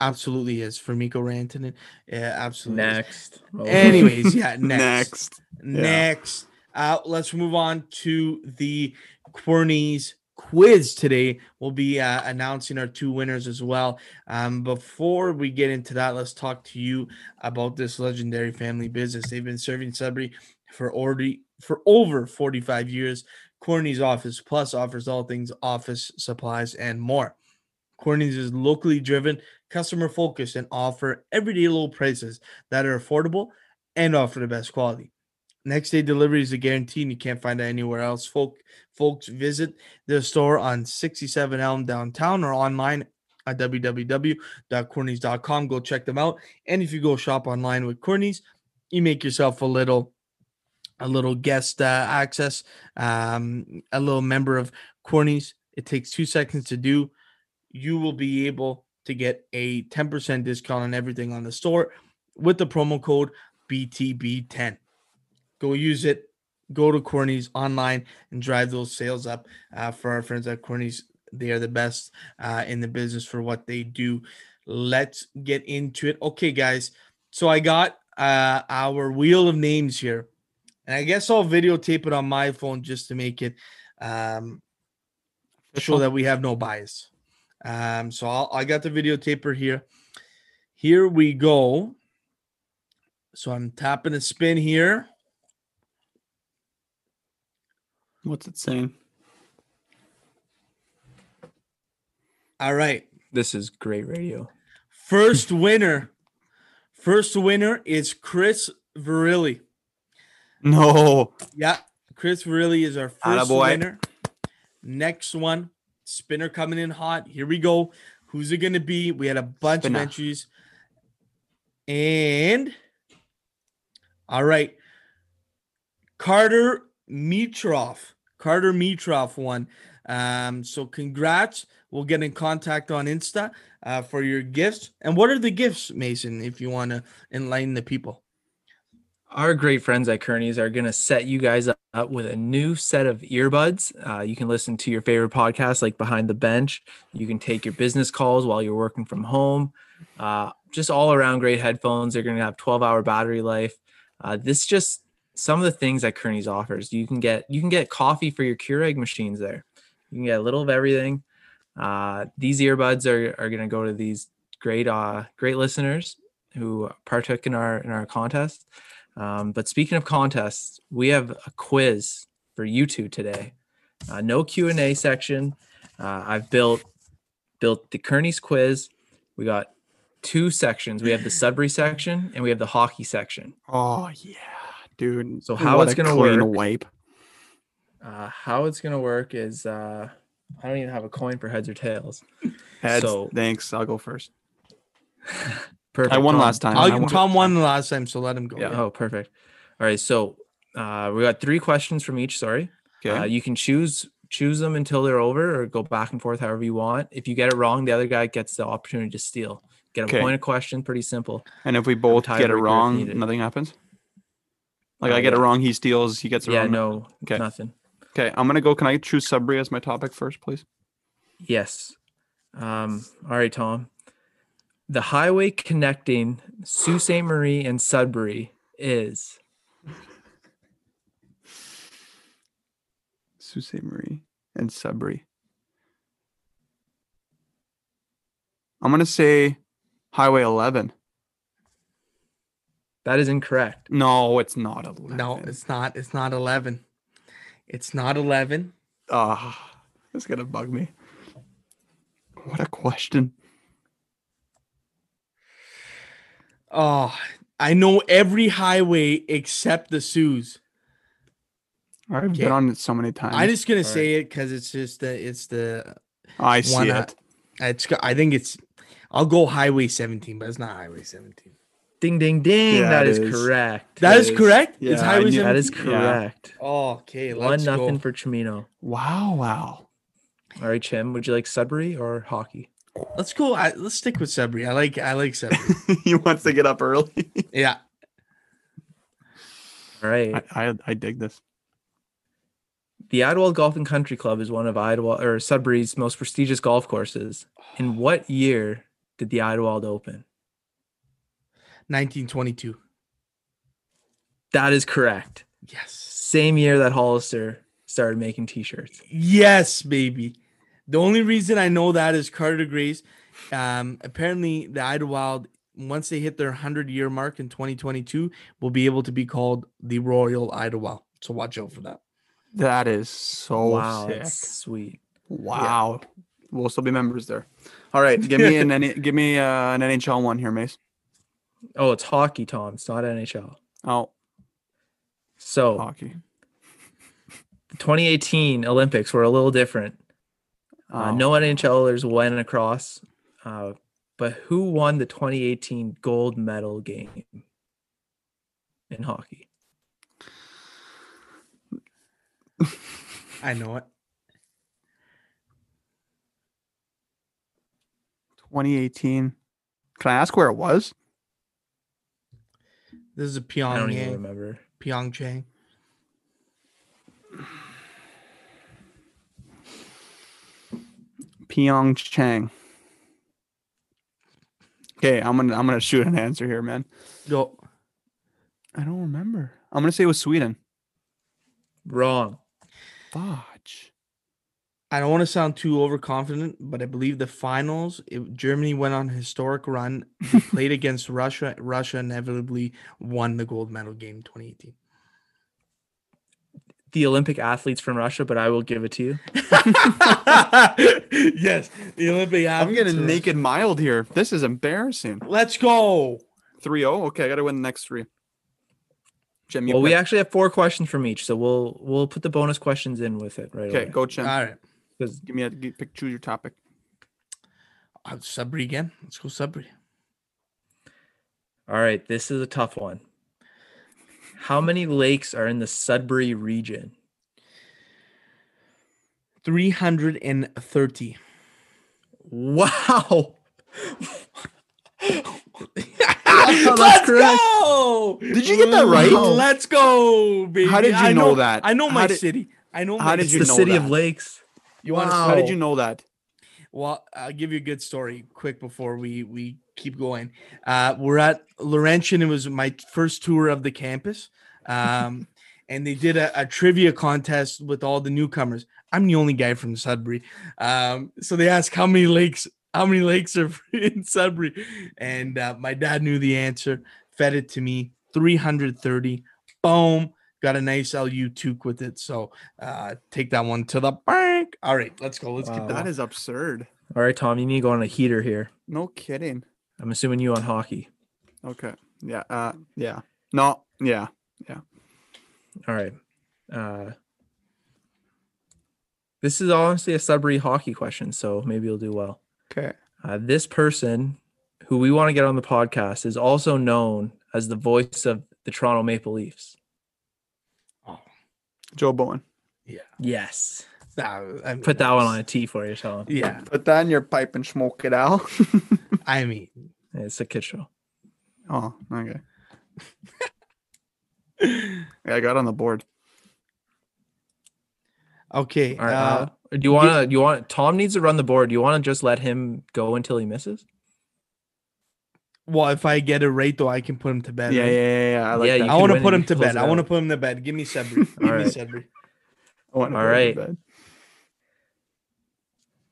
Absolutely is for Mikko Rantanen. Yeah, absolutely. Next. Oh. Anyways, yeah, next. Next. Next, uh, let's move on to the Querney's quiz today. We'll be uh, announcing our two winners as well. Um, before we get into that, let's talk to you about this legendary family business. They've been serving Sudbury for already for over 45 years. Querney's Office Plus offers all things office supplies and more. Querney's is locally driven, customer focused, and offer everyday low prices that are affordable and offer the best quality. Next day delivery is a guarantee, and you can't find it anywhere else. Folk, folks, visit their store on 67 Elm downtown or online at www.querneys.com. Go check them out. And if you go shop online with Querney's, you make yourself a little a little guest uh, access, um, a little member of Querney's. It takes two seconds to do. You will be able to get a 10% discount on everything on the store with the promo code BTB10. Go use it. Go to Querney's online and drive those sales up uh, for our friends at Querney's. They are the best uh, in the business for what they do. Let's get into it. Okay, guys. So I got uh, our wheel of names here, and I guess I'll videotape it on my phone just to make it um, show that we have no bias. Um, so I'll, I got the videotaper here. Here we go. So I'm tapping a spin here. What's it saying? All right. This is great radio. First winner. First winner is Chris Virilli. No. Yeah, Chris really is our first Attaboy. winner. Next one, spinner coming in hot. Here we go. Who's it going to be? We had a bunch Spinner. of entries. And all right, Carter Mitrov. Carter Mitrov won. Um, so congrats. We'll get in contact on Insta uh, for your gifts. And what are the gifts, Mason, if you want to enlighten the people? Our great friends at Querney's are going to set you guys up with a new set of earbuds. Uh, you can listen to your favorite podcasts like Behind the Bench. You can take your business calls while you're working from home. Uh, just all around great headphones. They're going to have 12 hour battery life. Uh, this just some of the things that Querney's offers. You can get you can get coffee for your Keurig machines there. You can get a little of everything. Uh, these earbuds are, are going to go to these great uh, great listeners who partook in our in our contest. Um, but speaking of contests, we have a quiz for you two today. Uh, no Q and A section. Uh, I've built built the Querney's quiz. We got two sections. We have the Sudbury section and we have the hockey section. Oh yeah, dude. So how What it's gonna work- wipe. Uh, how it's gonna work is uh, I don't even have a coin for heads or tails. Heads. So- Thanks. I'll go first. Perfect. I won Tom. last time. I'll, I won. Tom won the last time, so let him go. Yeah. Oh, perfect. All right. So uh, we got three questions from each. Sorry. Okay. Uh, you can choose choose them until they're over, or go back and forth however you want. If you get it wrong, the other guy gets the opportunity to steal. Get a Okay. point of question. Pretty simple. and if we both get it wrong, nothing happens. Like Uh, I get it wrong, he steals. He gets it Yeah. wrong. No. Okay. Nothing. Okay. I'm gonna go. Can I choose Sudbury as my topic first, please? Yes. Um, all right, Tom. The highway connecting Sault Ste. Marie and Sudbury is Sault Ste. Marie and Sudbury. I'm gonna say Highway 11. that is incorrect. No, it's not 11. No, it's not. It's not 11. It's not 11. Ah, it's gonna bug me. What a question. Oh, I know every highway except the Soo. I've Okay. been on it so many times. I'm just gonna All say it because it's just the it's the oh, I see one. it. It's I think it's. I'll go Highway 17, but it's not Highway 17. Ding ding ding. Yeah, that it is, is. correct. That is correct. yeah, it's Highway 17. That is Yeah. correct. Oh, okay. One Let's nothing go. for Chimino. Wow, wow. All right, Chim. Would you like Sudbury or hockey? Let's go. I, let's stick with Sudbury. I like. I like Sudbury. he wants to get up early. yeah. All right. I, I I dig this. The Idylwylde Golf and Country Club is one of Idylwylde or Sudbury's most prestigious golf courses. In what year did the Idylwylde open? 1922. That is correct. Yes. Same year that Hollister started making T-shirts. Yes, baby. The only reason I know that is Carter Grace. Um, apparently, the Idylwylde, once they hit their 100 year mark in 2022, will be able to be called the Royal Idylwylde. So watch out for that. That is so wow, sick. that's sweet. Wow. We'll still be members there. All right, give me an any, give me uh, an NHL one here, Mace. Oh, it's hockey, Tom. It's not NHL. Oh, So hockey. the 2018 Olympics were a little different. Uh, Oh. no NHLers went across, uh, but who won the 2018 gold medal game in hockey? I know it. 2018. Can I ask where it was? This is a I don't even Pyongyang. remember. Pyeongchang. Pyeongchang. Okay, I'm gonna I'm gonna shoot an answer here, man. Go. I don't remember. I'm gonna say it was Sweden. Wrong. Fudge. I don't want to sound too overconfident, but I believe the finals, it, Germany went on a historic run, played against Russia. Russia inevitably won the gold medal game 2018. The Olympic athletes from Russia, but I will give it to you. yes, the Olympic. I'm athletes getting are- naked mild here. This is embarrassing. Let's go. 3-0. Okay, I gotta win the next three. Jim, you Well, we pick. actually have four questions from each, so we'll we'll put the bonus questions in with it right Okay, away. go Jim. All right. 'Cause Give me a g- pick. Choose your topic. Uh, Sudbury again. Let's go Sudbury. All right, this is a tough one. How many lakes are in the Sudbury region? 330. Wow. that's Let's correct. go. Did you get that right? Let's go, baby. How did you I know that? I know my did- city. I know how my did It's you the know city of lakes. You want to How did you know that? Well, I'll give you a good story quick before we we keep going. Uh, we're at Laurentian. It was my first tour of the campus, um, and they did a, a trivia contest with all the newcomers. I'm the only guy from Sudbury, um, so they asked how many lakes how many lakes are in Sudbury, and uh, my dad knew the answer. Fed it to me. 330. Boom. Got a nice LU toque with it. So uh, take that one to the bank. All right, let's go. Let's Wow. get That that. is absurd. All right, Tom, you need to go on a heater here. No kidding. I'm assuming you on hockey. Okay. Yeah. Uh. Yeah. No. Yeah. Yeah. All right. Uh, this is honestly a Sudbury hockey question, so maybe you'll do well. Okay. Uh, this person who we want to get on the podcast is also known as the voice of the Toronto Maple Leafs. Joe Bowen. Yeah. Yes. Nah, I mean, Put that one that's- on a T for you, Tom. Yeah, Put that in your pipe and smoke it out. I mean, It's a kid show. oh. Okay. Yeah, I got on the board. okay. All right. uh, Uh, do you want to? You want? Tom needs to run the board. Do you want to just let him go until he misses? Well, if I get it right, though, I can put him to bed. Yeah. right? Yeah. Yeah. yeah. I like Yeah, that. you I want to put him to bed. I want to put him to bed. Give me Sudbury. Give me right. Sudbury. I wanna All go to right. bed.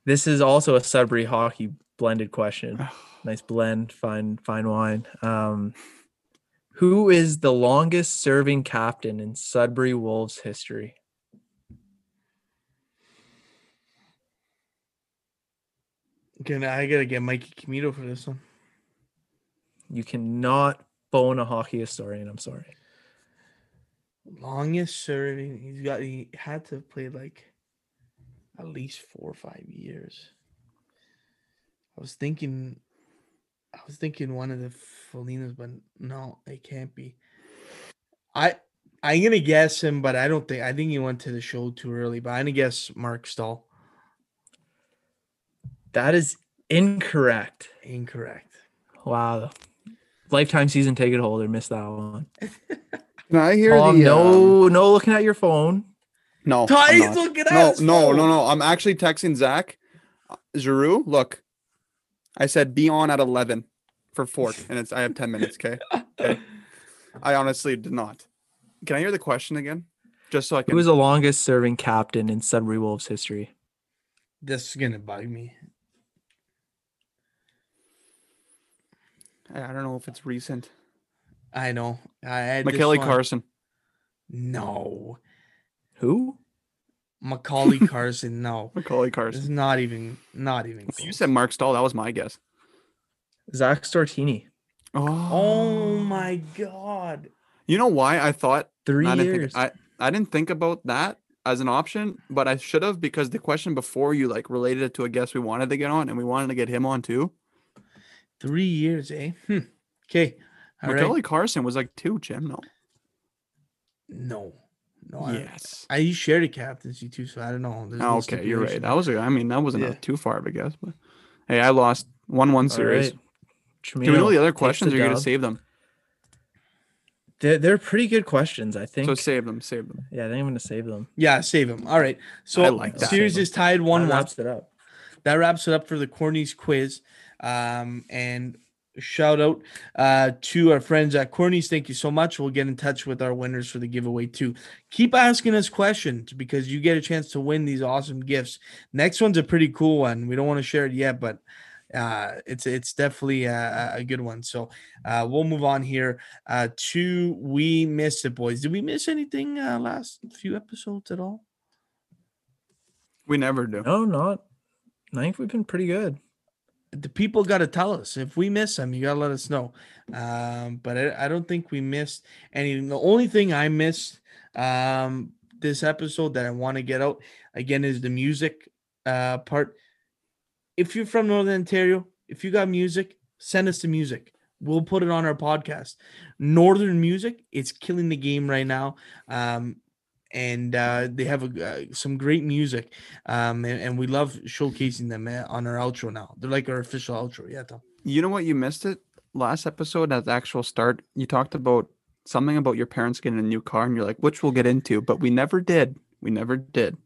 This is also a Sudbury hockey blended question. nice blend, fine, fine wine. Um, who is the longest serving captain in Sudbury Wolves history? Can I gotta get Mikey Camito for this one? You cannot bone a hockey historian. I'm sorry. Longest serving. He's got. He had to play like at least four or five years. I was thinking. I was thinking one of the Felinas, but no, it can't be. I I'm gonna guess him, but I don't think. I think he went to the show too early. But I'm gonna guess Marc Staal. That is incorrect. Incorrect. Wow. Lifetime season ticket holder missed that one. Can I hear Tom, the? no, um, no looking at your phone. no. I'm Ty's not. looking at No, his no, phone. no, no. I'm actually texting Zach. Uh, Giroux, look. I said be on at 11 for Fork, and it's I have 10 minutes. Okay. Okay. I honestly did not. Can I hear the question again? Just so I can. Who was the longest serving captain in Sudbury Wolves history? This is gonna bug me. I I don't know if it's recent. I know. I, I McKelly want- Carson. No. Who? Macaulay Carson. No. Macaulay It's Carson. not even. Not even. You said Marc Staal. That was my guess. Zach Stortini. Oh. oh my god. You know why I thought Three I didn't years. think I, I didn't think about that as an option, but I should have because the question before you like related it to a guest we wanted to get on and we wanted to get him on too. Three years, eh? Hmm. Okay. All right. Macaulay Carson was like two, Jim. No. No. No. I- Yes. I, shared a captaincy too, so I don't know. There's Oh, okay, you're right. That was a, I mean, that wasn't Yeah. too far of a guess, but hey, I lost one one series. right. Do we know Chimino the other questions the or you're gonna save them? They're, they're pretty good questions, I think. So save them, save them. yeah, I think I'm going to save them. Yeah, save them. All right. So I like that. series is tied one That one. wraps it up. that wraps it up for the Querney's quiz. Um, and shout out uh, to our friends at Querney's. Thank you so much. We'll get in touch with our winners for the giveaway too. Keep asking us questions because you get a chance to win these awesome gifts. Next one's a pretty cool one. We don't want to share it yet, but uh, it's it's definitely a, a good one. So uh, we'll move on here uh, to we missed it, boys. Did we miss anything uh, last few episodes at all? We never do. No, not. I think we've been pretty good. The people got to tell us. If we miss them you got to let us know. Um but I, I don't think we missed any. The only thing i missed um this episode that i want to get out again is the music uh part. If you're from northern ontario if you got music send us the music. We'll put it on our podcast. Northern music it's killing the game right now. Um and uh, they have a, uh, some great music um, and, and we love showcasing them uh, on our outro now. They're like our official outro. Yeah, Tom. You know what? You missed it. last episode at the actual start, you talked about something about your parents getting a new car, and you're like, which we'll get into, but we never did. We never did.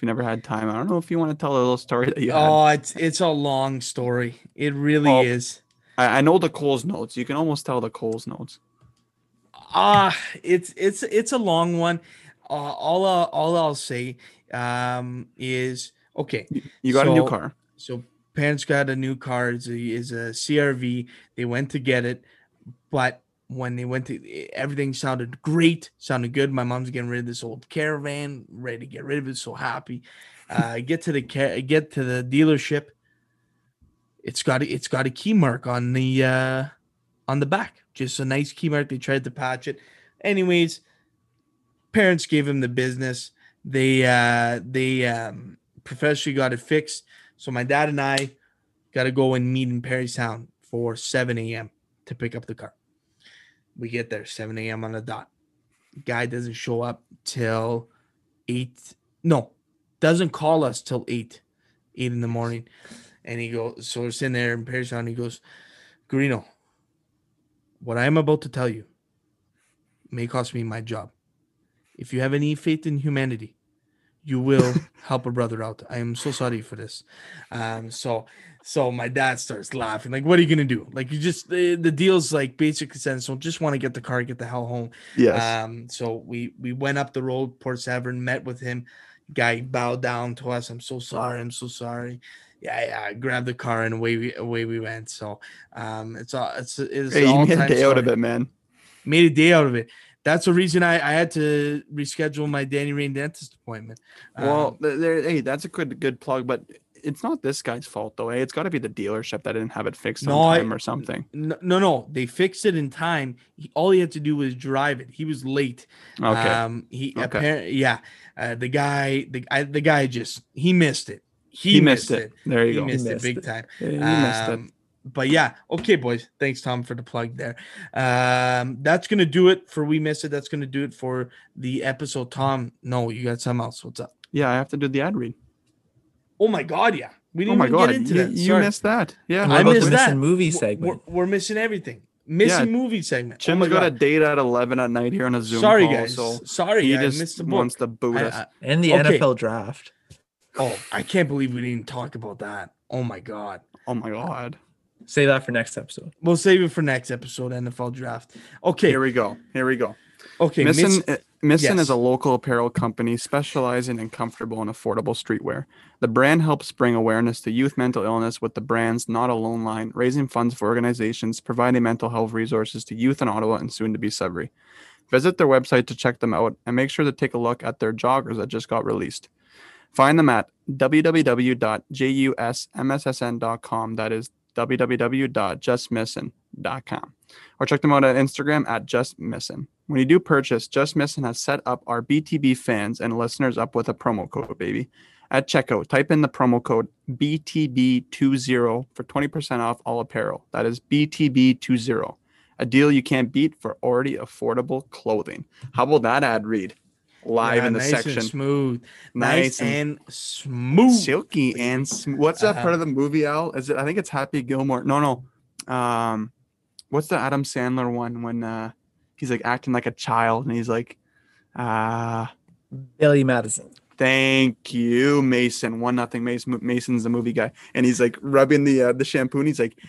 We never had time. I don't know if you want to tell a little story that you had. Oh, it's it's a long story. It really Well, is. I, I know the Coles notes. You can almost tell the Coles notes. Ah, it's it's it's a long one. Uh, all I, all I'll say um, is okay. You, got a new car. So parents got a new car. It's a, is a CRV. They went to get it, but when they went to, everything sounded great, sounded good. My mom's getting rid of this old caravan, ready to get rid of it. So happy. Uh, get to the get to the dealership. It's got a, it's got a key mark on the uh, on the back. Just a nice key mark. They tried to patch it. Anyways, parents gave him the business. They uh, they um, professionally got it fixed. So my dad and I got to go and meet in Perrystown for 7 a.m. to pick up the car. We get there 7 a.m. on the dot. Guy doesn't show up till 8. No, doesn't call us till 8, 8 in the morning. And he goes, so we're sitting there in Perrystown. He goes, Garino, what I am about to tell you may cost me my job. If you have any faith in humanity, you will help a brother out. I am so sorry for this. Um, so so my dad starts laughing. Like, what are you gonna do? Like, you just the, the deal's like basically said, so just want to get the car, get the hell home. Yes. Um, so we we went up the road, Port Severn, met with him. Guy bowed down to us. I'm so sorry. I'm so sorry. Yeah, yeah. Grabbed the car and away we away we went. So um, it's all it's it's hey, an you made a day out of it, man. made a day out of it. That's the reason I, I had to reschedule my Danny Rain dentist appointment. Well, Um, th- there, hey, that's a good good plug, but it's not this guy's fault though. Hey, it's got to be the dealership that didn't have it fixed No, on I- time or something. no, no, no, they fixed it in time. He, all he had to do was drive it. He was late. Okay. Um, he Okay. apparently, yeah. Uh, the guy, the I, the guy just he missed it. He, he, missed it. There you He go. missed, missed it big it. time. Yeah, he missed it. But yeah, okay, boys. Thanks, Tom, for the plug there. Um, that's gonna do it for we missed it. That's gonna do it for the episode. Tom, no, you got something else. What's up? Yeah, I have to do the ad read. Oh my god, yeah. We Oh didn't my even god, get into you, that. you Sorry. missed that. Yeah. I missed that. movie segment? We're, we're missing everything. Missing movie segment. Jim's oh my got a date at eleven at night here on a Zoom Sorry call, guys. so Sorry, he I just missed the book. wants to boot I- us. I- and the Okay. NFL draft. oh, I can't believe we didn't talk about that. Oh my god. oh my god. Say that for next episode. We'll save it for next episode, NFL draft. Okay. Here we go. Here we go. Okay. Missin, Miss- uh, Missin yes. is a local apparel company specializing in comfortable and affordable streetwear. The brand helps bring awareness to youth mental illness with the brand's Not Alone line, raising funds for organizations providing mental health resources to youth in Ottawa and soon to be Sudbury. Visit their website to check them out and make sure to take a look at their joggers that just got released. Find them at www.jusmsn.com. That is www.justmissin.com. Or check them out at Instagram at justmissin. When you do purchase, Just Mssn has set up our BTB fans and listeners up with a promo code, baby. At checkout, type in the promo code BTB20 for 20% off all apparel. That is BTB20. A deal you can't beat for already affordable clothing. How about that ad read? Live Yeah, in the nice section. And smooth. Nice Nice, and, smooth. silky and sm- what's that part Uh, of the movie al is it i think it's happy gilmore no no um what's the adam sandler one when uh he's like acting like a child and he's like uh Billy Madison. thank you mason one nothing mason mason's the movie guy and he's like rubbing the uh, the shampoo and he's like "Sh-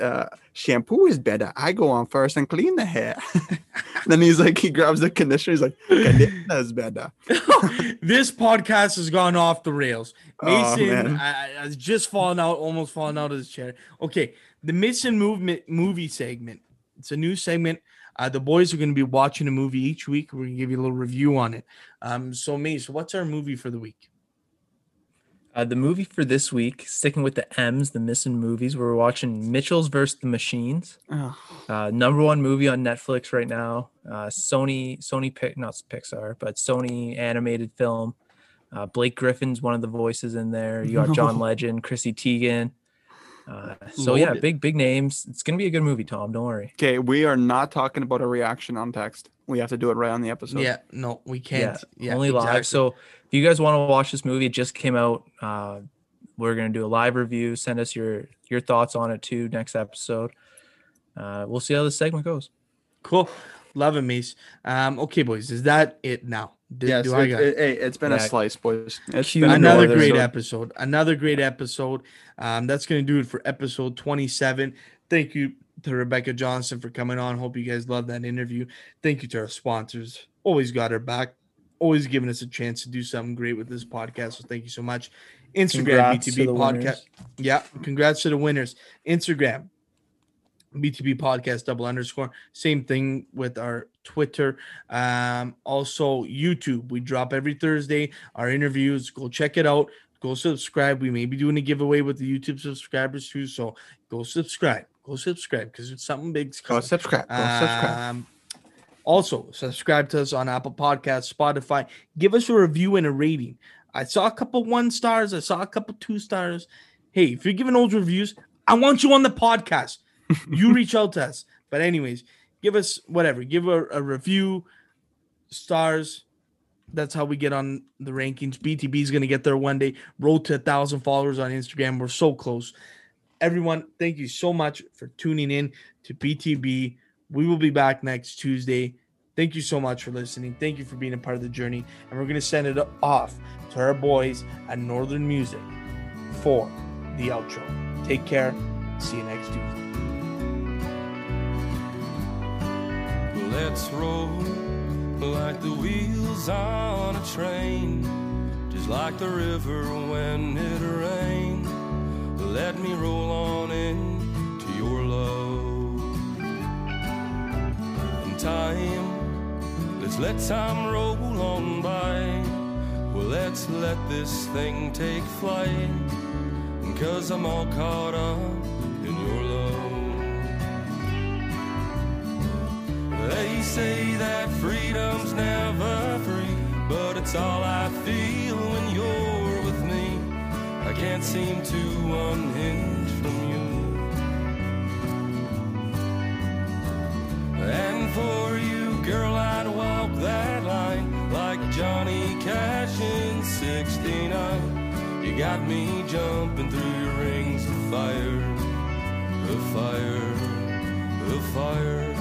uh, shampoo is better i go on first and clean the hair then he's like he grabs the conditioner he's like conditioner is better this podcast has gone off the rails. Oh, Mason man. I, just fallen out, almost fallen out of his chair. Okay, the Mission Movement movie segment. It's a new segment. Uh, the boys are going to be watching a movie each week. We're going to give you a little review on it. Um, so Mace, what's our movie for the week? Uh, the movie for this week, sticking with the M's, the missing movies, we're watching Mitchell's versus the Machines. Oh, Uh, number one movie on Netflix right now. Uh, Sony, Sony, Pic, not Pixar, but Sony animated film. Uh, Blake Griffin's one of the voices in there. You got John Legend, Chrissy Teigen. Uh, so yeah, Loaded. big big names. It's gonna be a good movie, Tom. Don't worry. Okay, we are not talking about a reaction on text. We have to do it right on the episode. yeah, no, we can't. Yeah, only live. So if you guys want to watch this movie, it just came out. Uh, we're gonna do a live review. Send us your your thoughts on it too next episode. uh, we'll see how this segment goes. Cool. Love it, Mace. Um, okay, boys, is that it now? Did, Yes, do I it, got it, hey, it's been a slice, boys. It's Cue been another great episode. episode. Another great episode. Um, that's gonna do it for episode 27. Thank you to Rebecca Johnston for coming on. Hope you guys love that interview. Thank you to our sponsors. Always got our back. Always giving us a chance to do something great with this podcast. So thank you so much. Instagram Congrats to BTB podcast. winners. Yeah, congrats to the winners. Instagram BTB podcast double underscore. Same thing with our Twitter. Um, also YouTube. We drop every Thursday our interviews. Go check it out. Go subscribe. We may be doing a giveaway with the YouTube subscribers too. So go subscribe. Go subscribe because it's something big. Go subscribe. Go subscribe. Um, also, subscribe to us on Apple Podcasts, Spotify. Give us a review and a rating. I saw a couple one stars. I saw a couple two stars. Hey, if you're giving old reviews, I want you on the podcast. You reach out to us. But anyways, give us whatever. Give a, a review, stars. That's how we get on the rankings. BTB is going to get there one day. Road to a thousand followers on Instagram. We're so close. Everyone, thank you so much for tuning in to BTB. We will be back next Tuesday. Thank you so much for listening. Thank you for being a part of the journey. And we're going to send it off to our boys at Northern Music for the outro. Take care. See you next Tuesday. Let's roll like the wheels on a train, just like the river when it rains. Let me roll on in to your love. In time, let's let time roll on by. Well, let's let this thing take flight, cause I'm all caught up They say that freedom's never free, but it's all I feel when you're with me. I can't seem to unhinge from you. And for you, girl, I'd walk that line like Johnny Cash in 69. You got me jumping through your rings of fire, of fire, of fire.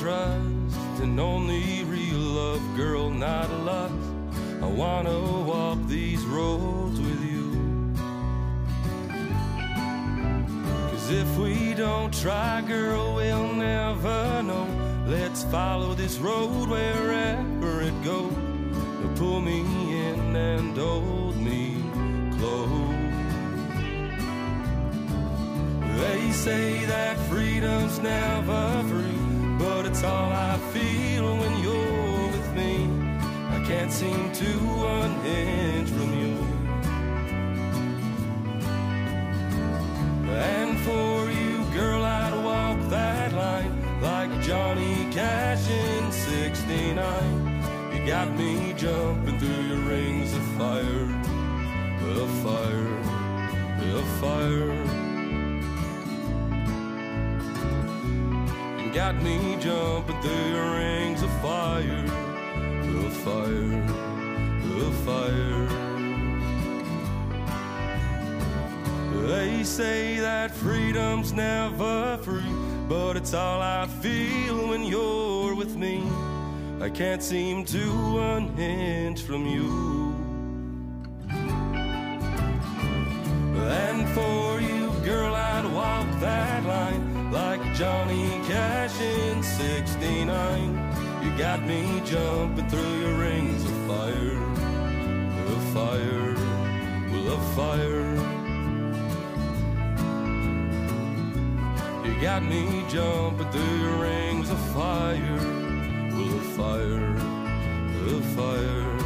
Trust, and only real love, girl, not lust. I wanna walk these roads with you. Cause if we don't try, girl, we'll never know. Let's follow this road wherever it goes. Pull me in and hold me close. They say that freedom's never free, it's all I feel when you're with me. I can't seem to unhinge from you. And for you, girl, I'd walk that line like Johnny Cash in 69. You got me jumping through your rings of fire, of fire, of fire. Got me jumping through rings of fire, of fire, of fire. They say that freedom's never free, but it's all I feel when you're with me. I can't seem to unhinge from you. And for you, girl, I'd walk that line like Johnny Cash in 69. You got me jumping through your rings of fire, of fire, of fire. You got me jumping through your rings of fire, of fire, of fire.